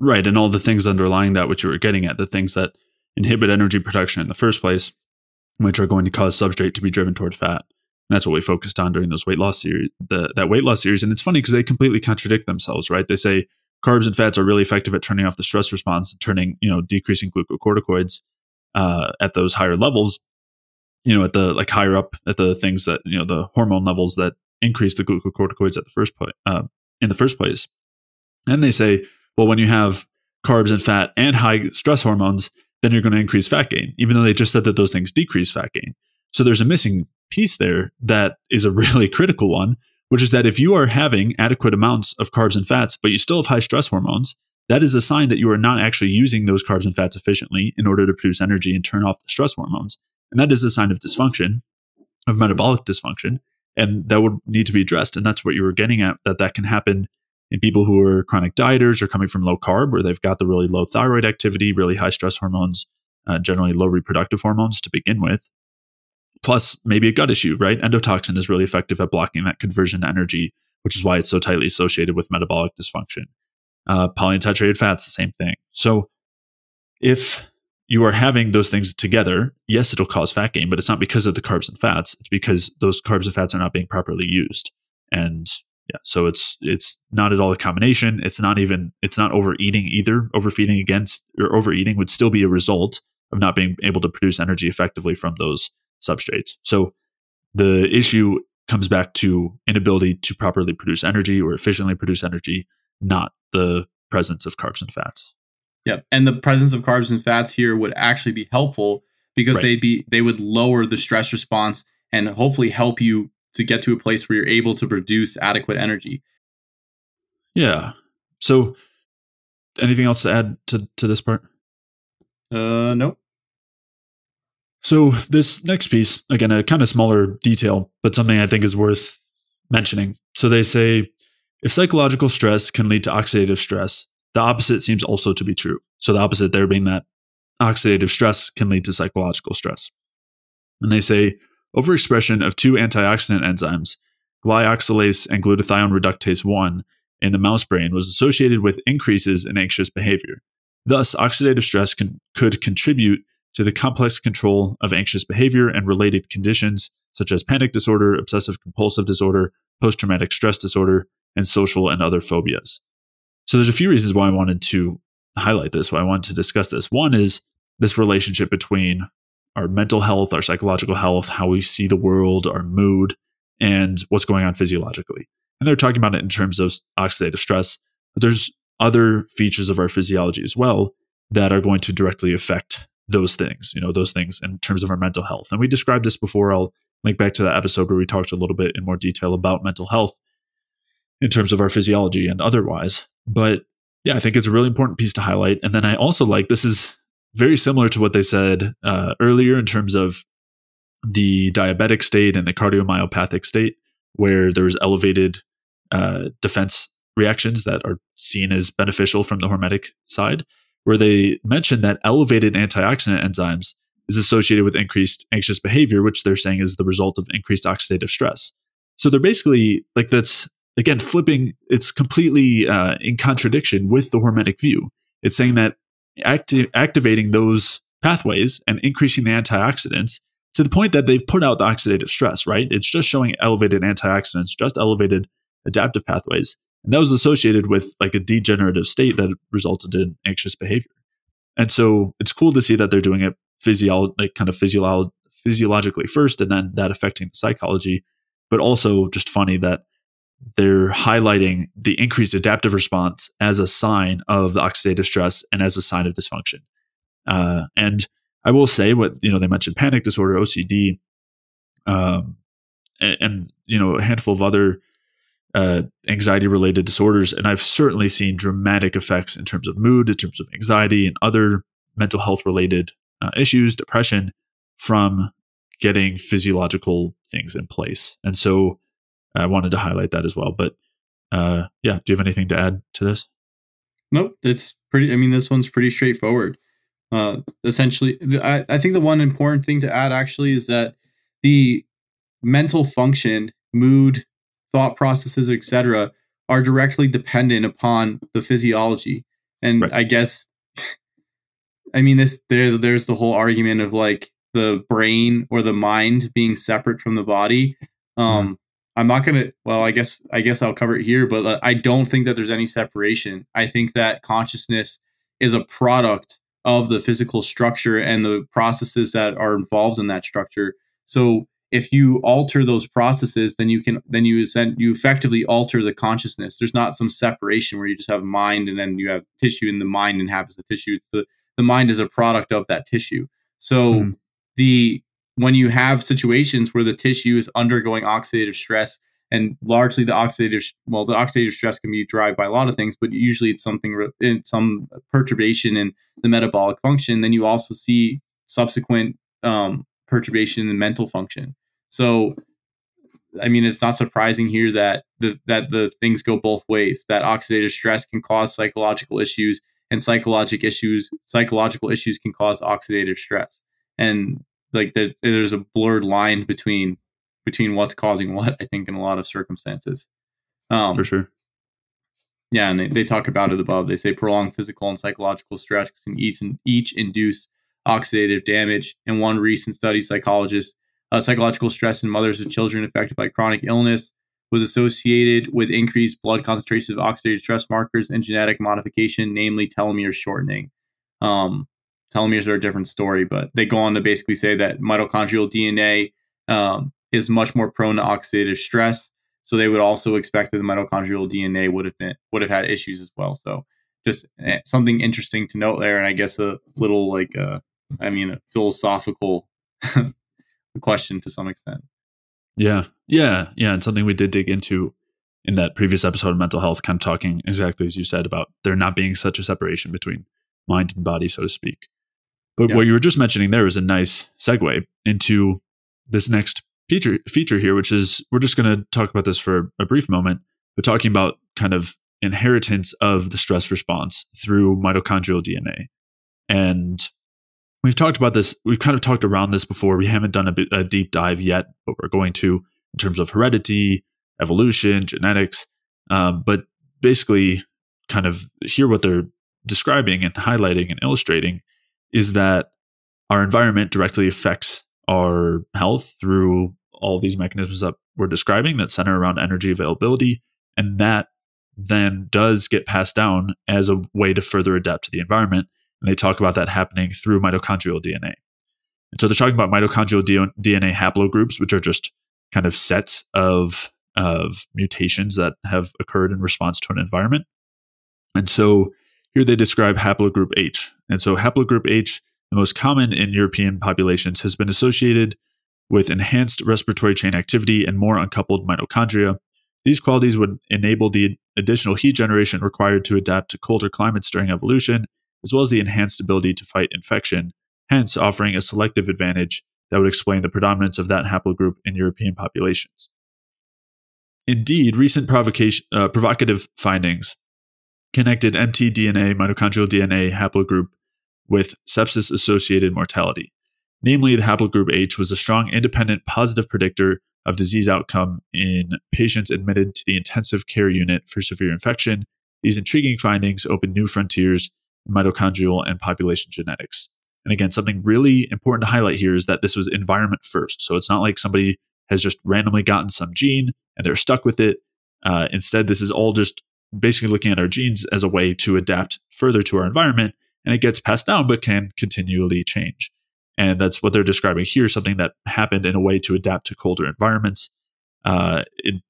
Right, and all the things underlying that, which you were getting at, the things that inhibit energy production in the first place, which are going to cause substrate to be driven toward fat. And that's what we focused on during those weight loss series, that weight loss series. And it's funny because they completely contradict themselves, right? They say carbs and fats are really effective at turning off the stress response, turning, you know, decreasing glucocorticoids uh, at those higher levels you know, at the like higher up at the things that you know the hormone levels that increase the glucocorticoids at the first place uh, in the first place. And they say, well, when you have carbs and fat and high stress hormones, then you're going to increase fat gain, even though they just said that those things decrease fat gain. So there's a missing piece there that is a really critical one, which is that if you are having adequate amounts of carbs and fats, but you still have high stress hormones, that is a sign that you are not actually using those carbs and fats efficiently in order to produce energy and turn off the stress hormones. And that is a sign of dysfunction, of metabolic dysfunction. And that would need to be addressed. And that's what you were getting at that that can happen in people who are chronic dieters or coming from low carb, where they've got the really low thyroid activity, really high stress hormones, uh, generally low reproductive hormones to begin with. Plus, maybe a gut issue, right? Endotoxin is really effective at blocking that conversion to energy, which is why it's so tightly associated with metabolic dysfunction. Uh, polyunsaturated fats, the same thing. So, if you are having those things together, yes, it'll cause fat gain, but it's not because of the carbs and fats. It's because those carbs and fats are not being properly used. And yeah, so it's it's not at all a combination. It's not even it's not overeating either. Overfeeding against or overeating would still be a result of not being able to produce energy effectively from those substrates. So the issue comes back to inability to properly produce energy or efficiently produce energy, not the presence of carbs and fats. Yep. And the presence of carbs and fats here would actually be helpful because Right. they'd be they would lower the stress response and hopefully help you to get to a place where you're able to produce adequate energy. Yeah. So anything else to add to, to this part? Uh nope. So this next piece, again, a kind of smaller detail, but something I think is worth mentioning. So they say if psychological stress can lead to oxidative stress, the opposite seems also to be true. So the opposite there being that oxidative stress can lead to psychological stress. And they say overexpression of two antioxidant enzymes, glyoxalase and glutathione reductase 1, in the mouse brain was associated with increases in anxious behavior. Thus, oxidative stress can, could contribute to the complex control of anxious behavior and related conditions such as panic disorder, obsessive compulsive disorder, post traumatic stress disorder, and social and other phobias. So, there's a few reasons why I wanted to highlight this, why I wanted to discuss this. One is this relationship between our mental health, our psychological health, how we see the world, our mood, and what's going on physiologically. And they're talking about it in terms of oxidative stress, but there's other features of our physiology as well that are going to directly affect those things, you know, those things in terms of our mental health. And we described this before. I'll link back to that episode where we talked a little bit in more detail about mental health in terms of our physiology and otherwise. But yeah, I think it's a really important piece to highlight. And then I also like this is very similar to what they said uh, earlier in terms of the diabetic state and the cardiomyopathic state, where there's elevated uh, defense reactions that are seen as beneficial from the hormetic side, where they mention that elevated antioxidant enzymes is associated with increased anxious behavior, which they're saying is the result of increased oxidative stress. So they're basically like that's again flipping. It's completely uh, in contradiction with the hormetic view. It's saying that acti- activating those pathways and increasing the antioxidants to the point that they've put out the oxidative stress. Right? It's just showing elevated antioxidants, just elevated adaptive pathways, and that was associated with like a degenerative state that resulted in anxious behavior. And so it's cool to see that they're doing it physio like kind of physio- physiologically first and then that affecting the psychology but also just funny that they're highlighting the increased adaptive response as a sign of the oxidative stress and as a sign of dysfunction uh, and i will say what you know they mentioned panic disorder ocd um, and, and you know a handful of other uh, anxiety related disorders and i've certainly seen dramatic effects in terms of mood in terms of anxiety and other mental health related uh, issues, depression from getting physiological things in place. And so I wanted to highlight that as well. But uh, yeah, do you have anything to add to this? Nope, it's pretty. I mean, this one's pretty straightforward. Uh, essentially, I, I think the one important thing to add actually is that the mental function, mood, thought processes, etc., are directly dependent upon the physiology. And Right. I guess, I mean, this there there's the whole argument of like the brain or the mind being separate from the body. Um, I'm not gonna. Well, I guess I guess I'll cover it here, but uh, I don't think that there's any separation. I think that consciousness is a product of the physical structure and the processes that are involved in that structure. So if you alter those processes, then you can then you send you effectively alter the consciousness. There's not some separation where you just have mind and then you have tissue, and the mind inhabits the tissue. It's the the mind is a product of that tissue. So Mhm. the when you have situations where the tissue is undergoing oxidative stress and largely the oxidative well the oxidative stress can be derived by a lot of things but usually it's something in some perturbation in the metabolic function then you also see subsequent um, perturbation in mental function. So i mean it's not surprising here that the that the things go both ways that oxidative stress can cause psychological issues and psychological issues psychological issues can cause oxidative stress. And like that there's a blurred line between between what's causing what i think in a lot of circumstances um For sure. yeah and they, they talk about it above they say prolonged physical and psychological stress can each, each induce oxidative damage. In one recent study, psychologists uh, psychological stress in mothers of children affected by chronic illness was associated with increased blood concentrations of oxidative stress markers and genetic modification, namely telomere shortening. Um, telomeres are a different story, but they go on to basically say that mitochondrial DNA um, is much more prone to oxidative stress. So they would also expect that the mitochondrial DNA would have been would have had issues as well. So just eh, something interesting to note there, and I guess a little like uh, I mean a philosophical question to some extent. Yeah. Yeah. Yeah. And something we did dig into in that previous episode of mental health, kind of talking exactly as you said about there not being such a separation between mind and body, so to speak. But yeah. what you were just mentioning there is a nice segue into this next feature feature here, which is we're just going to talk about this for a brief moment, but talking about kind of inheritance of the stress response through mitochondrial DNA. And we've talked about this. We've kind of talked around this before. We haven't done a, bit, a deep dive yet, but we're going to in terms of heredity, evolution, genetics. Um, but basically, kind of hear what they're describing and highlighting and illustrating is that our environment directly affects our health through all these mechanisms that we're describing that center around energy availability. And that then does get passed down as a way to further adapt to the environment. And they talk about that happening through mitochondrial DNA. And so they're talking about mitochondrial DNA haplogroups, which are just kind of sets of, of mutations that have occurred in response to an environment. And so here they describe haplogroup H. And so haplogroup H, the most common in European populations, has been associated with enhanced respiratory chain activity and more uncoupled mitochondria. These qualities would enable the additional heat generation required to adapt to colder climates during evolution as well as the enhanced ability to fight infection, hence offering a selective advantage that would explain the predominance of that haplogroup in European populations. Indeed, recent uh, provocative findings connected mtDNA mitochondrial DNA haplogroup with sepsis associated mortality. Namely, the haplogroup H was a strong independent positive predictor of disease outcome in patients admitted to the intensive care unit for severe infection. These intriguing findings open new frontiers in mitochondrial and population genetics. And again, something really important to highlight here is that this was environment first. So it's not like somebody has just randomly gotten some gene and they're stuck with it. Uh, instead, this is all just basically looking at our genes as a way to adapt further to our environment. And it gets passed down, but can continually change. And that's what they're describing here something that happened in a way to adapt to colder environments uh,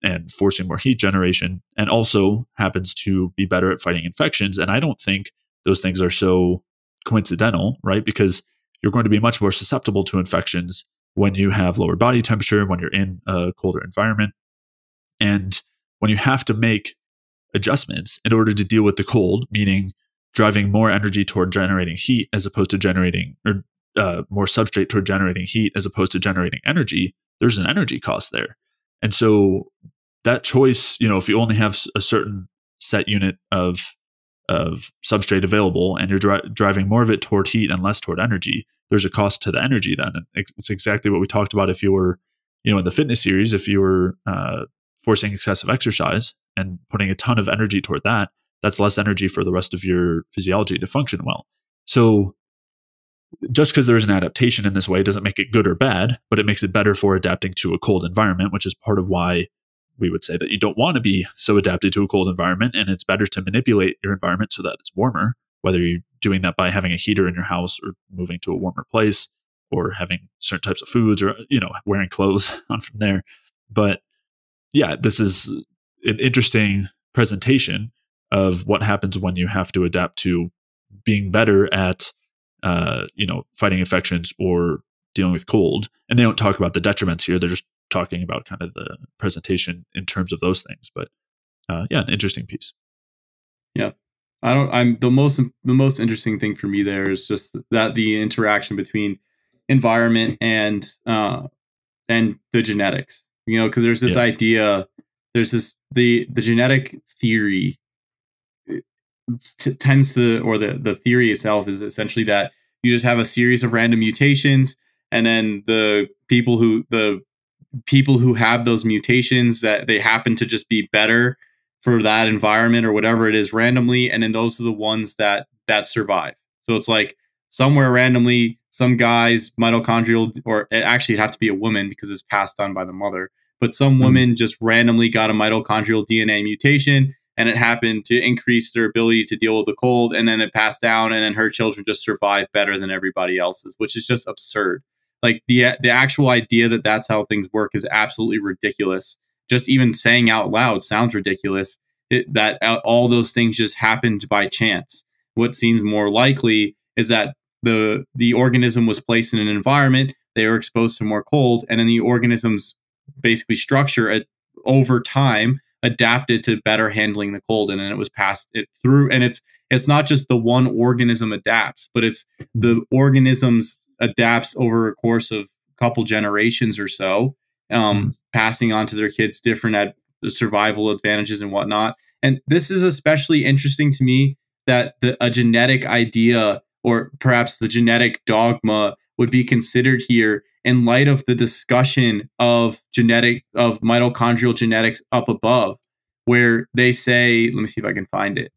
and forcing more heat generation, and also happens to be better at fighting infections. And I don't think those things are so coincidental, right? Because you're going to be much more susceptible to infections when you have lower body temperature, when you're in a colder environment. And when you have to make adjustments in order to deal with the cold, meaning driving more energy toward generating heat as opposed to generating, or uh, more substrate toward generating heat as opposed to generating energy, there's an energy cost there. And so that choice, you know, if you only have a certain set unit of of substrate available and you're dri- driving more of it toward heat and less toward energy, there's a cost to the energy then. It's exactly what we talked about if you were, you know, in the fitness series, if you were uh, forcing excessive exercise and putting a ton of energy toward that, that's less energy for the rest of your physiology to function well. So just because there's an adaptation in this way doesn't make it good or bad, but it makes it better for adapting to a cold environment, which is part of why we would say that you don't want to be so adapted to a cold environment and it's better to manipulate your environment so that it's warmer whether you're doing that by having a heater in your house or moving to a warmer place or having certain types of foods or you know wearing clothes on from there but yeah this is an interesting presentation of what happens when you have to adapt to being better at uh, you know fighting infections or dealing with cold and they don't talk about the detriments here they're just talking about kind of the presentation in terms of those things. But uh, yeah, an interesting piece. Yeah, I don't. I'm the most the most interesting thing for me there is just that the interaction between environment and uh, and the genetics. You know, because there's this yeah. idea. There's this the the genetic theory eh, t- tends to or the the theory itself is essentially that you just have a series of random mutations and then the people who the people who have those mutations that they happen to just be better for that environment or whatever it is randomly and then those are the ones that that survive so it's like somewhere randomly some guy's mitochondrial, or actually have to be a woman because it's passed on by the mother. But some Mhm. women just randomly got a mitochondrial DNA mutation, and it happened to increase their ability to deal with the cold, and then it passed down, and then her children just survived better than everybody else's, which is just absurd. Like the the actual idea that that's how things work is absolutely ridiculous. Just even saying out loud sounds ridiculous. It, that uh, all those things just happened by chance. What seems more likely is that the the organism was placed in an environment they were exposed to more cold and then the organism's basically structure at, over time adapted to better handling the cold and then it was passed it through and it's it's not just the one organism adapts but it's the organisms adapts over a course of a couple generations or so um, passing on to their kids different ad- survival advantages and whatnot. And this is especially interesting to me that the, a genetic idea or perhaps the genetic dogma would be considered here in light of the discussion of genetic of mitochondrial genetics up above where they say let me see if i can find it.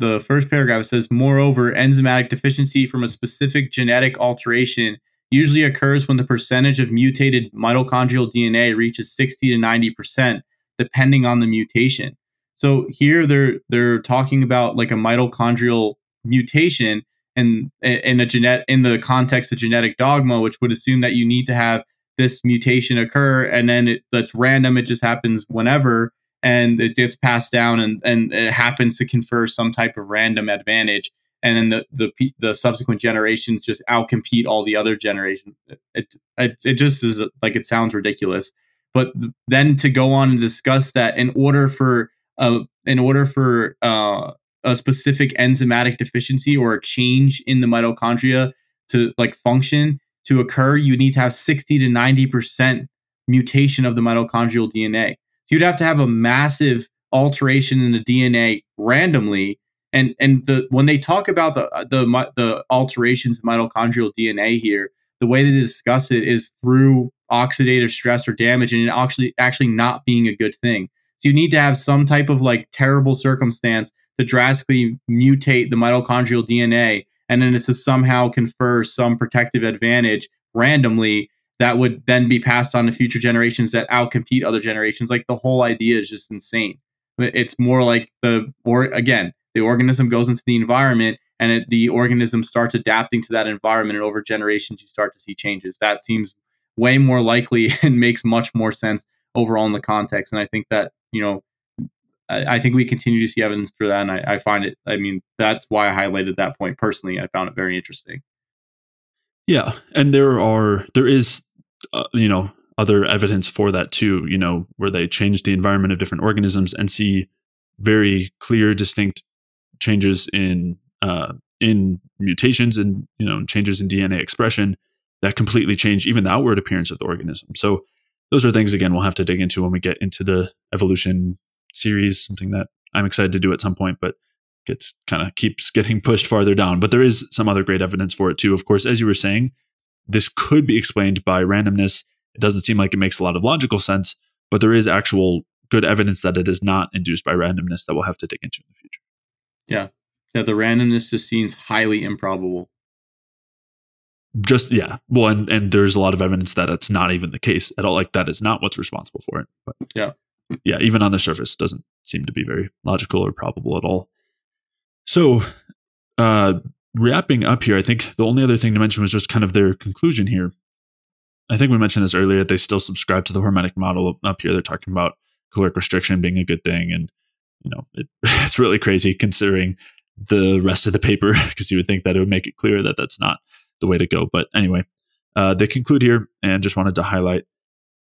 The first paragraph says moreover enzymatic deficiency from a specific genetic alteration usually occurs when the percentage of mutated mitochondrial dna reaches 60 to 90% depending on the mutation. So here they're they're talking about like a mitochondrial mutation and in a genet in the context of genetic dogma, which would assume that you need to have this mutation occur and then it, that's random, it just happens whenever and it gets passed down and, and it happens to confer some type of random advantage. And then the, the the subsequent generations just outcompete all the other generations. It, it, it just is like it sounds ridiculous. But then to go on and discuss that in order for uh, in order for uh, a specific enzymatic deficiency or a change in the mitochondria to like function to occur, you need to have 60 to 90% mutation of the mitochondrial DNA. So you'd have to have a massive alteration in the DNA randomly. And and the when they talk about the the the alterations in mitochondrial DNA here, the way they discuss it is through oxidative stress or damage, and actually actually not being a good thing. So you need to have some type of like terrible circumstance to drastically mutate the mitochondrial DNA, and then it's to somehow confer some protective advantage randomly that would then be passed on to future generations that outcompete other generations. Like the whole idea is just insane. It's more like the or again, the organism goes into the environment and it, the organism starts adapting to that environment, and over generations you start to see changes. That seems way more likely and makes much more sense overall in the context. And I think that you know I, think we continue to see evidence for that, and I, I, find it. I mean, that's why I highlighted that point personally. I found it very interesting. Yeah, and there are there is uh, you know other evidence for that too. You know, where they change the environment of different organisms and see very clear, distinct changes in uh, in mutations and you know changes in DNA expression that completely change even the outward appearance of the organism. So those are things again we'll have to dig into when we get into the evolution series, something that I'm excited to do at some point, but gets kind of keeps getting pushed farther down. But there is some other great evidence for it too. Of course, as you were saying, this could be explained by randomness. It doesn't seem like it makes a lot of logical sense, but there is actual good evidence that it is not induced by randomness that we'll have to dig into in the future. Yeah. That the randomness just seems highly improbable. Just yeah. Well, and, and there's a lot of evidence that it's not even the case at all. Like that is not what's responsible for it. But yeah yeah, even on the surface, doesn't seem to be very logical or probable at all. So, uh, wrapping up here, I think the only other thing to mention was just kind of their conclusion here. I think we mentioned this earlier. They still subscribe to the hormetic model up here. They're talking about caloric restriction being a good thing, and you know it, it's really crazy considering the rest of the paper because you would think that it would make it clear that that's not the way to go. But anyway, uh, they conclude here, and just wanted to highlight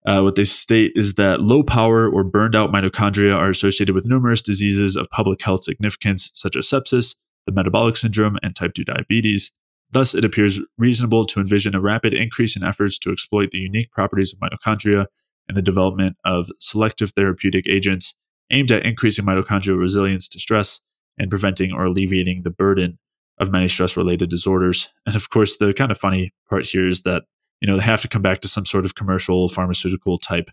uh, what they state is that low power or burned out mitochondria are associated with numerous diseases of public health significance, such as sepsis, the metabolic syndrome, and type 2 diabetes. Thus, it appears reasonable to envision a rapid increase in efforts to exploit the unique properties of mitochondria and the development of selective therapeutic agents aimed at increasing mitochondrial resilience to stress and preventing or alleviating the burden of many stress related disorders. And of course, the kind of funny part here is that you know they have to come back to some sort of commercial pharmaceutical type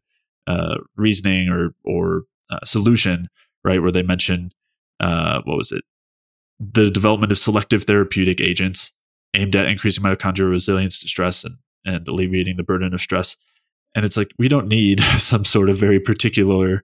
uh, reasoning or or uh, solution, right? Where they mention uh, what was it, the development of selective therapeutic agents aimed at increasing mitochondrial resilience to stress and, and alleviating the burden of stress. And it's like we don't need some sort of very particular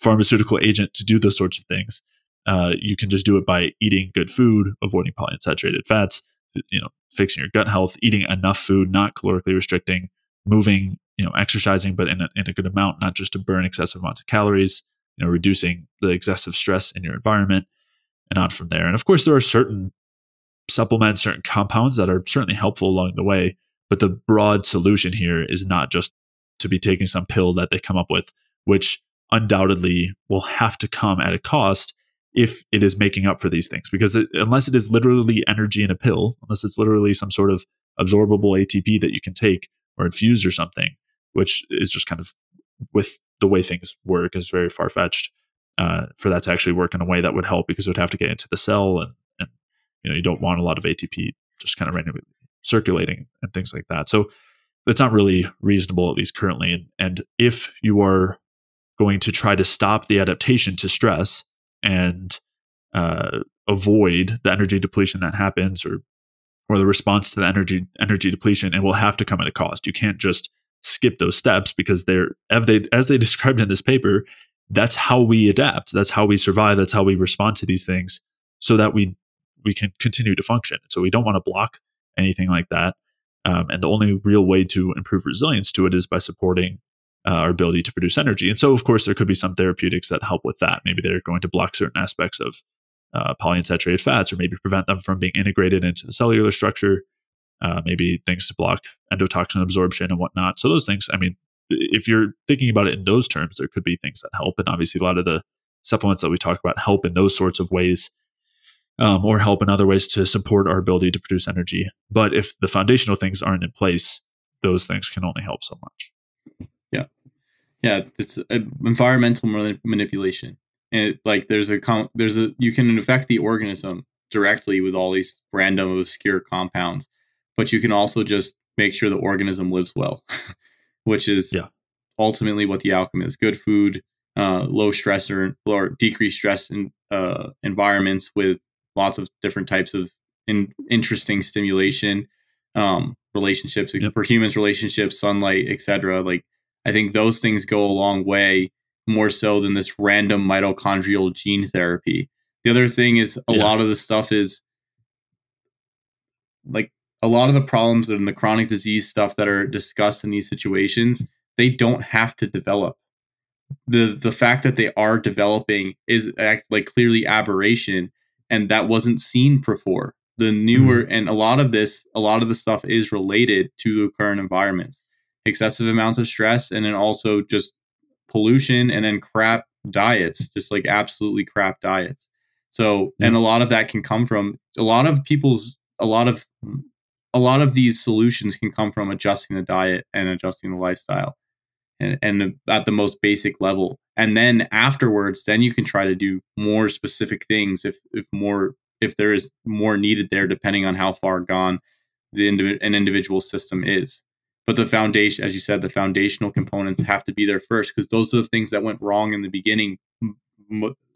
pharmaceutical agent to do those sorts of things. Uh, you can just do it by eating good food, avoiding polyunsaturated fats, you know, fixing your gut health, eating enough food, not calorically restricting, moving, you know, exercising, but in a, in a good amount, not just to burn excessive amounts of calories, you know, reducing the excessive stress in your environment and on from there. And of course, there are certain supplements, certain compounds that are certainly helpful along the way, but the broad solution here is not just to be taking some pill that they come up with, which undoubtedly will have to come at a cost if it is making up for these things. Because it, unless it is literally energy in a pill, unless it's literally some sort of absorbable ATP that you can take or infuse or something, which is just kind of with the way things work is very far fetched. Uh, for that to actually work in a way that would help because it would have to get into the cell and, and you know you don't want a lot of ATP just kind of randomly circulating and things like that. So it's not really reasonable at least currently. And, and if you are going to try to stop the adaptation to stress and uh, avoid the energy depletion that happens or or the response to the energy energy depletion, it will have to come at a cost. You can't just skip those steps because they're as they as they described in this paper, that's how we adapt. That's how we survive. That's how we respond to these things so that we we can continue to function. So we don't want to block anything like that. Um, and the only real way to improve resilience to it is by supporting uh, our ability to produce energy. And so, of course, there could be some therapeutics that help with that. Maybe they're going to block certain aspects of uh, polyunsaturated fats, or maybe prevent them from being integrated into the cellular structure. Uh, maybe things to block endotoxin absorption and whatnot. So those things, I mean, if you're thinking about it in those terms, there could be things that help. And obviously, a lot of the supplements that we talk about help in those sorts of ways. Um, or help in other ways to support our ability to produce energy. But if the foundational things aren't in place, those things can only help so much. Yeah, it's environmental manipulation, and like there's a there's a you can affect the organism directly with all these random obscure compounds, but you can also just make sure the organism lives well, which is yeah. ultimately what the outcome is: good food, uh, low stress or, or decreased stress in uh, environments with lots of different types of in, interesting stimulation um, relationships yep. for humans relationships sunlight etc like i think those things go a long way more so than this random mitochondrial gene therapy the other thing is a yeah. lot of the stuff is like a lot of the problems and the chronic disease stuff that are discussed in these situations they don't have to develop the the fact that they are developing is act, like clearly aberration and that wasn't seen before. The newer mm-hmm. and a lot of this, a lot of the stuff is related to the current environments, excessive amounts of stress, and then also just pollution, and then crap diets, just like absolutely crap diets. So, yeah. and a lot of that can come from a lot of people's, a lot of, a lot of these solutions can come from adjusting the diet and adjusting the lifestyle and, and at the most basic level and then afterwards then you can try to do more specific things if if more if there is more needed there depending on how far gone the indiv- an individual system is but the foundation as you said the foundational components have to be there first because those are the things that went wrong in the beginning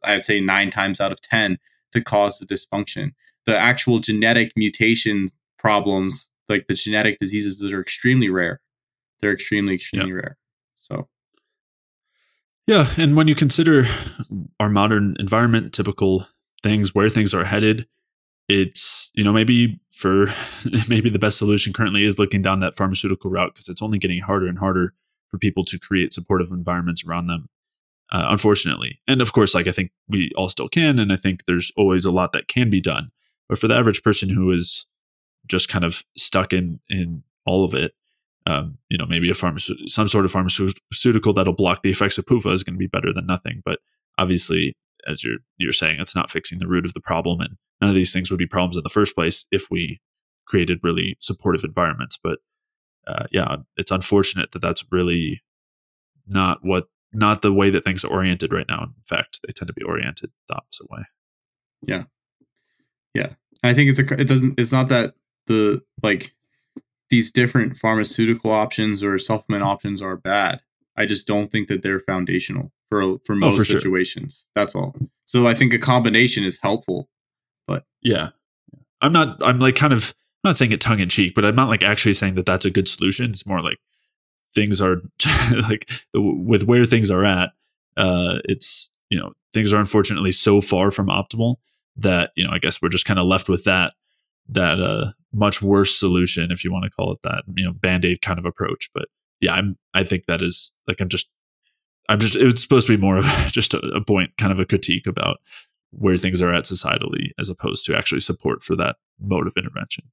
i'd say nine times out of ten to cause the dysfunction. The actual genetic mutation problems like the genetic diseases are extremely rare. They're extremely extremely rare. So, yeah, and when you consider our modern environment, typical things, where things are headed, it's you know maybe for maybe the best solution currently is looking down that pharmaceutical route because it's only getting harder and harder for people to create supportive environments around them. Uh, unfortunately, and of course, like I think we all still can, and I think there's always a lot that can be done. But for the average person who is just kind of stuck in in all of it, um, you know, maybe a pharmaceutical, some sort of pharmaceutical that'll block the effects of PUFA is going to be better than nothing. But obviously, as you're you're saying, it's not fixing the root of the problem, and none of these things would be problems in the first place if we created really supportive environments. But uh, yeah, it's unfortunate that that's really not what not the way that things are oriented right now. In fact, they tend to be oriented the opposite way. Yeah, yeah. I think it's a it doesn't it's not that the like these different pharmaceutical options or supplement options are bad. I just don't think that they're foundational for for most oh, for situations. Sure. That's all. So I think a combination is helpful. But yeah, I'm not. I'm like kind of I'm not saying it tongue in cheek, but I'm not like actually saying that that's a good solution. It's more like things are like with where things are at. Uh, it's you know things are unfortunately so far from optimal that you know I guess we're just kind of left with that that uh much worse solution if you want to call it that you know band-aid kind of approach but yeah i'm i think that is like i'm just i'm just it was supposed to be more of just a, a point kind of a critique about where things are at societally as opposed to actually support for that mode of intervention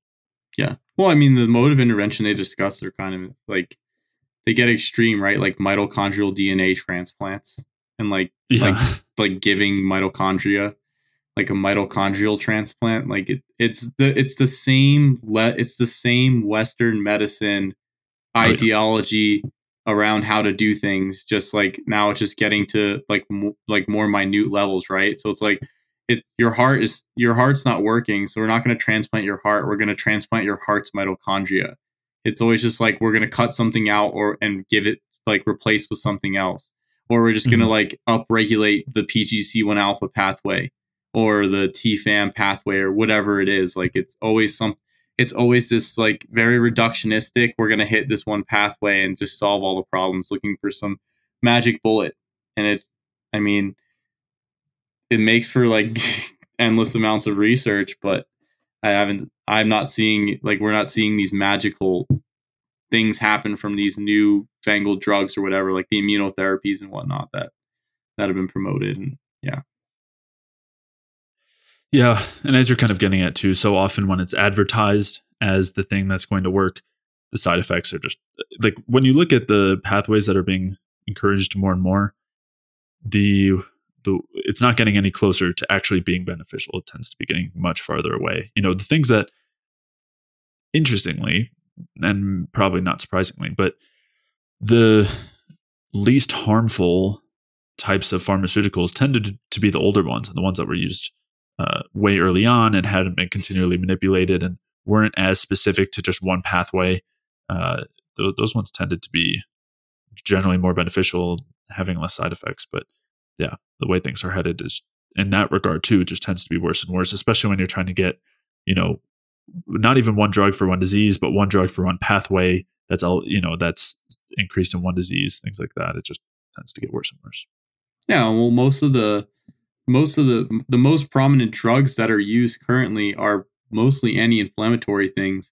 yeah well i mean the mode of intervention they discussed are kind of like they get extreme right like mitochondrial dna transplants and like yeah. like like giving mitochondria like a mitochondrial transplant like it, it's the it's the same le- it's the same western medicine ideology oh, yeah. Around how to do things just like now it's just getting to like mo- like more minute levels right so it's like it your heart is your heart's not working so we're not going to transplant your heart we're going to transplant your heart's mitochondria it's always just like we're going to cut something out or and give it like replace with something else or we're just mm-hmm. going to like upregulate the pgc1 alpha pathway or the TFAM pathway or whatever it is. Like it's always some it's always this like very reductionistic, we're gonna hit this one pathway and just solve all the problems, looking for some magic bullet. And it I mean it makes for like endless amounts of research, but I haven't I'm not seeing like we're not seeing these magical things happen from these new fangled drugs or whatever, like the immunotherapies and whatnot that that have been promoted and yeah. Yeah, and as you're kind of getting at too, so often when it's advertised as the thing that's going to work, the side effects are just like when you look at the pathways that are being encouraged more and more, the the it's not getting any closer to actually being beneficial. It tends to be getting much farther away. You know, the things that interestingly and probably not surprisingly, but the least harmful types of pharmaceuticals tended to be the older ones and the ones that were used uh, way early on and hadn't been continually manipulated and weren't as specific to just one pathway. Uh, th- those ones tended to be generally more beneficial, having less side effects. But yeah, the way things are headed is in that regard too, just tends to be worse and worse, especially when you're trying to get, you know, not even one drug for one disease, but one drug for one pathway. That's all, you know, that's increased in one disease, things like that. It just tends to get worse and worse. Yeah. Well, most of the most of the the most prominent drugs that are used currently are mostly anti-inflammatory things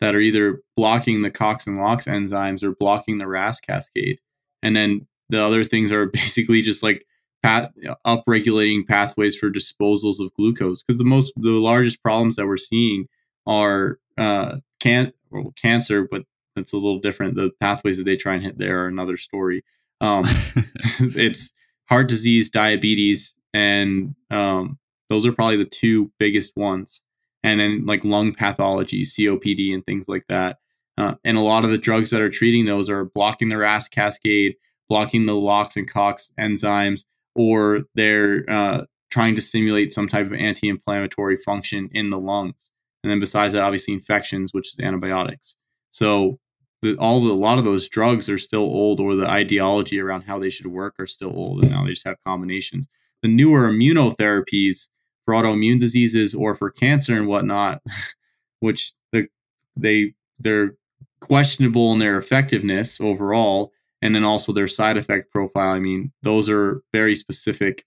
that are either blocking the COX and LOX enzymes or blocking the RAS cascade. And then the other things are basically just like path, upregulating pathways for disposals of glucose. Because the most, the largest problems that we're seeing are uh, can well, cancer, but it's a little different. The pathways that they try and hit there are another story. Um, it's heart disease, diabetes, and um, those are probably the two biggest ones. And then like lung pathology, COPD, and things like that. Uh, and a lot of the drugs that are treating those are blocking the RAS cascade, blocking the LOX and COX enzymes, or they're uh, trying to stimulate some type of anti-inflammatory function in the lungs. And then besides that, obviously infections, which is antibiotics. So the, all the, a lot of those drugs are still old, or the ideology around how they should work are still old, and now they just have combinations the newer immunotherapies for autoimmune diseases or for cancer and whatnot, which the, they they're questionable in their effectiveness overall, and then also their side effect profile. I mean, those are very specific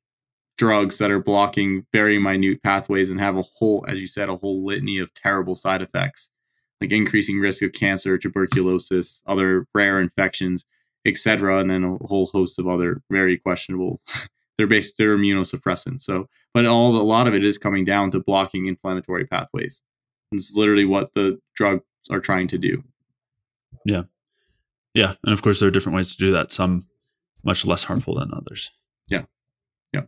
drugs that are blocking very minute pathways and have a whole, as you said, a whole litany of terrible side effects, like increasing risk of cancer, tuberculosis, other rare infections, etc., and then a whole host of other very questionable they're based they're immunosuppressants. So, but all a lot of it is coming down to blocking inflammatory pathways. It's literally what the drugs are trying to do. Yeah, yeah, and of course there are different ways to do that. Some much less harmful than others. Yeah, yeah.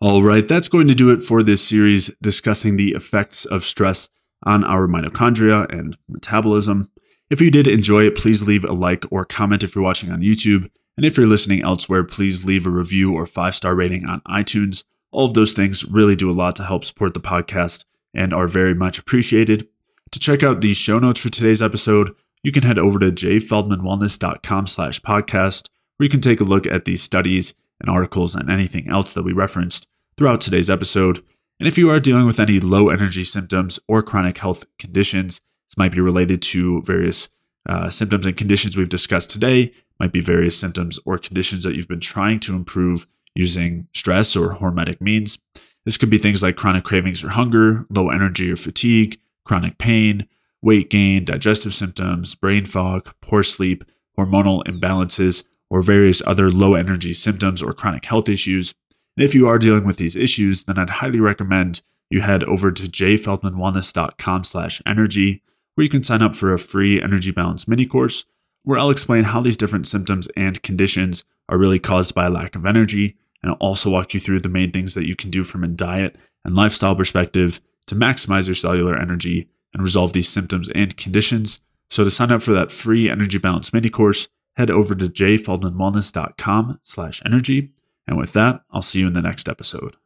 All right, that's going to do it for this series discussing the effects of stress on our mitochondria and metabolism. If you did enjoy it, please leave a like or comment if you're watching on YouTube. And if you're listening elsewhere, please leave a review or five star rating on iTunes. All of those things really do a lot to help support the podcast and are very much appreciated. To check out the show notes for today's episode, you can head over to jayfeldmanwellness.com slash podcast, where you can take a look at these studies and articles and anything else that we referenced throughout today's episode. And if you are dealing with any low energy symptoms or chronic health conditions, this might be related to various uh, symptoms and conditions we've discussed today, might be various symptoms or conditions that you've been trying to improve using stress or hormetic means. This could be things like chronic cravings or hunger, low energy or fatigue, chronic pain, weight gain, digestive symptoms, brain fog, poor sleep, hormonal imbalances, or various other low energy symptoms or chronic health issues. And if you are dealing with these issues, then I'd highly recommend you head over to jayfeldmanwellness.com slash energy, where you can sign up for a free energy balance mini course, where I'll explain how these different symptoms and conditions are really caused by a lack of energy, and I'll also walk you through the main things that you can do from a diet and lifestyle perspective to maximize your cellular energy and resolve these symptoms and conditions. So to sign up for that free energy balance mini course, head over to jayfeldmanwellness.com slash energy. And with that, I'll see you in the next episode.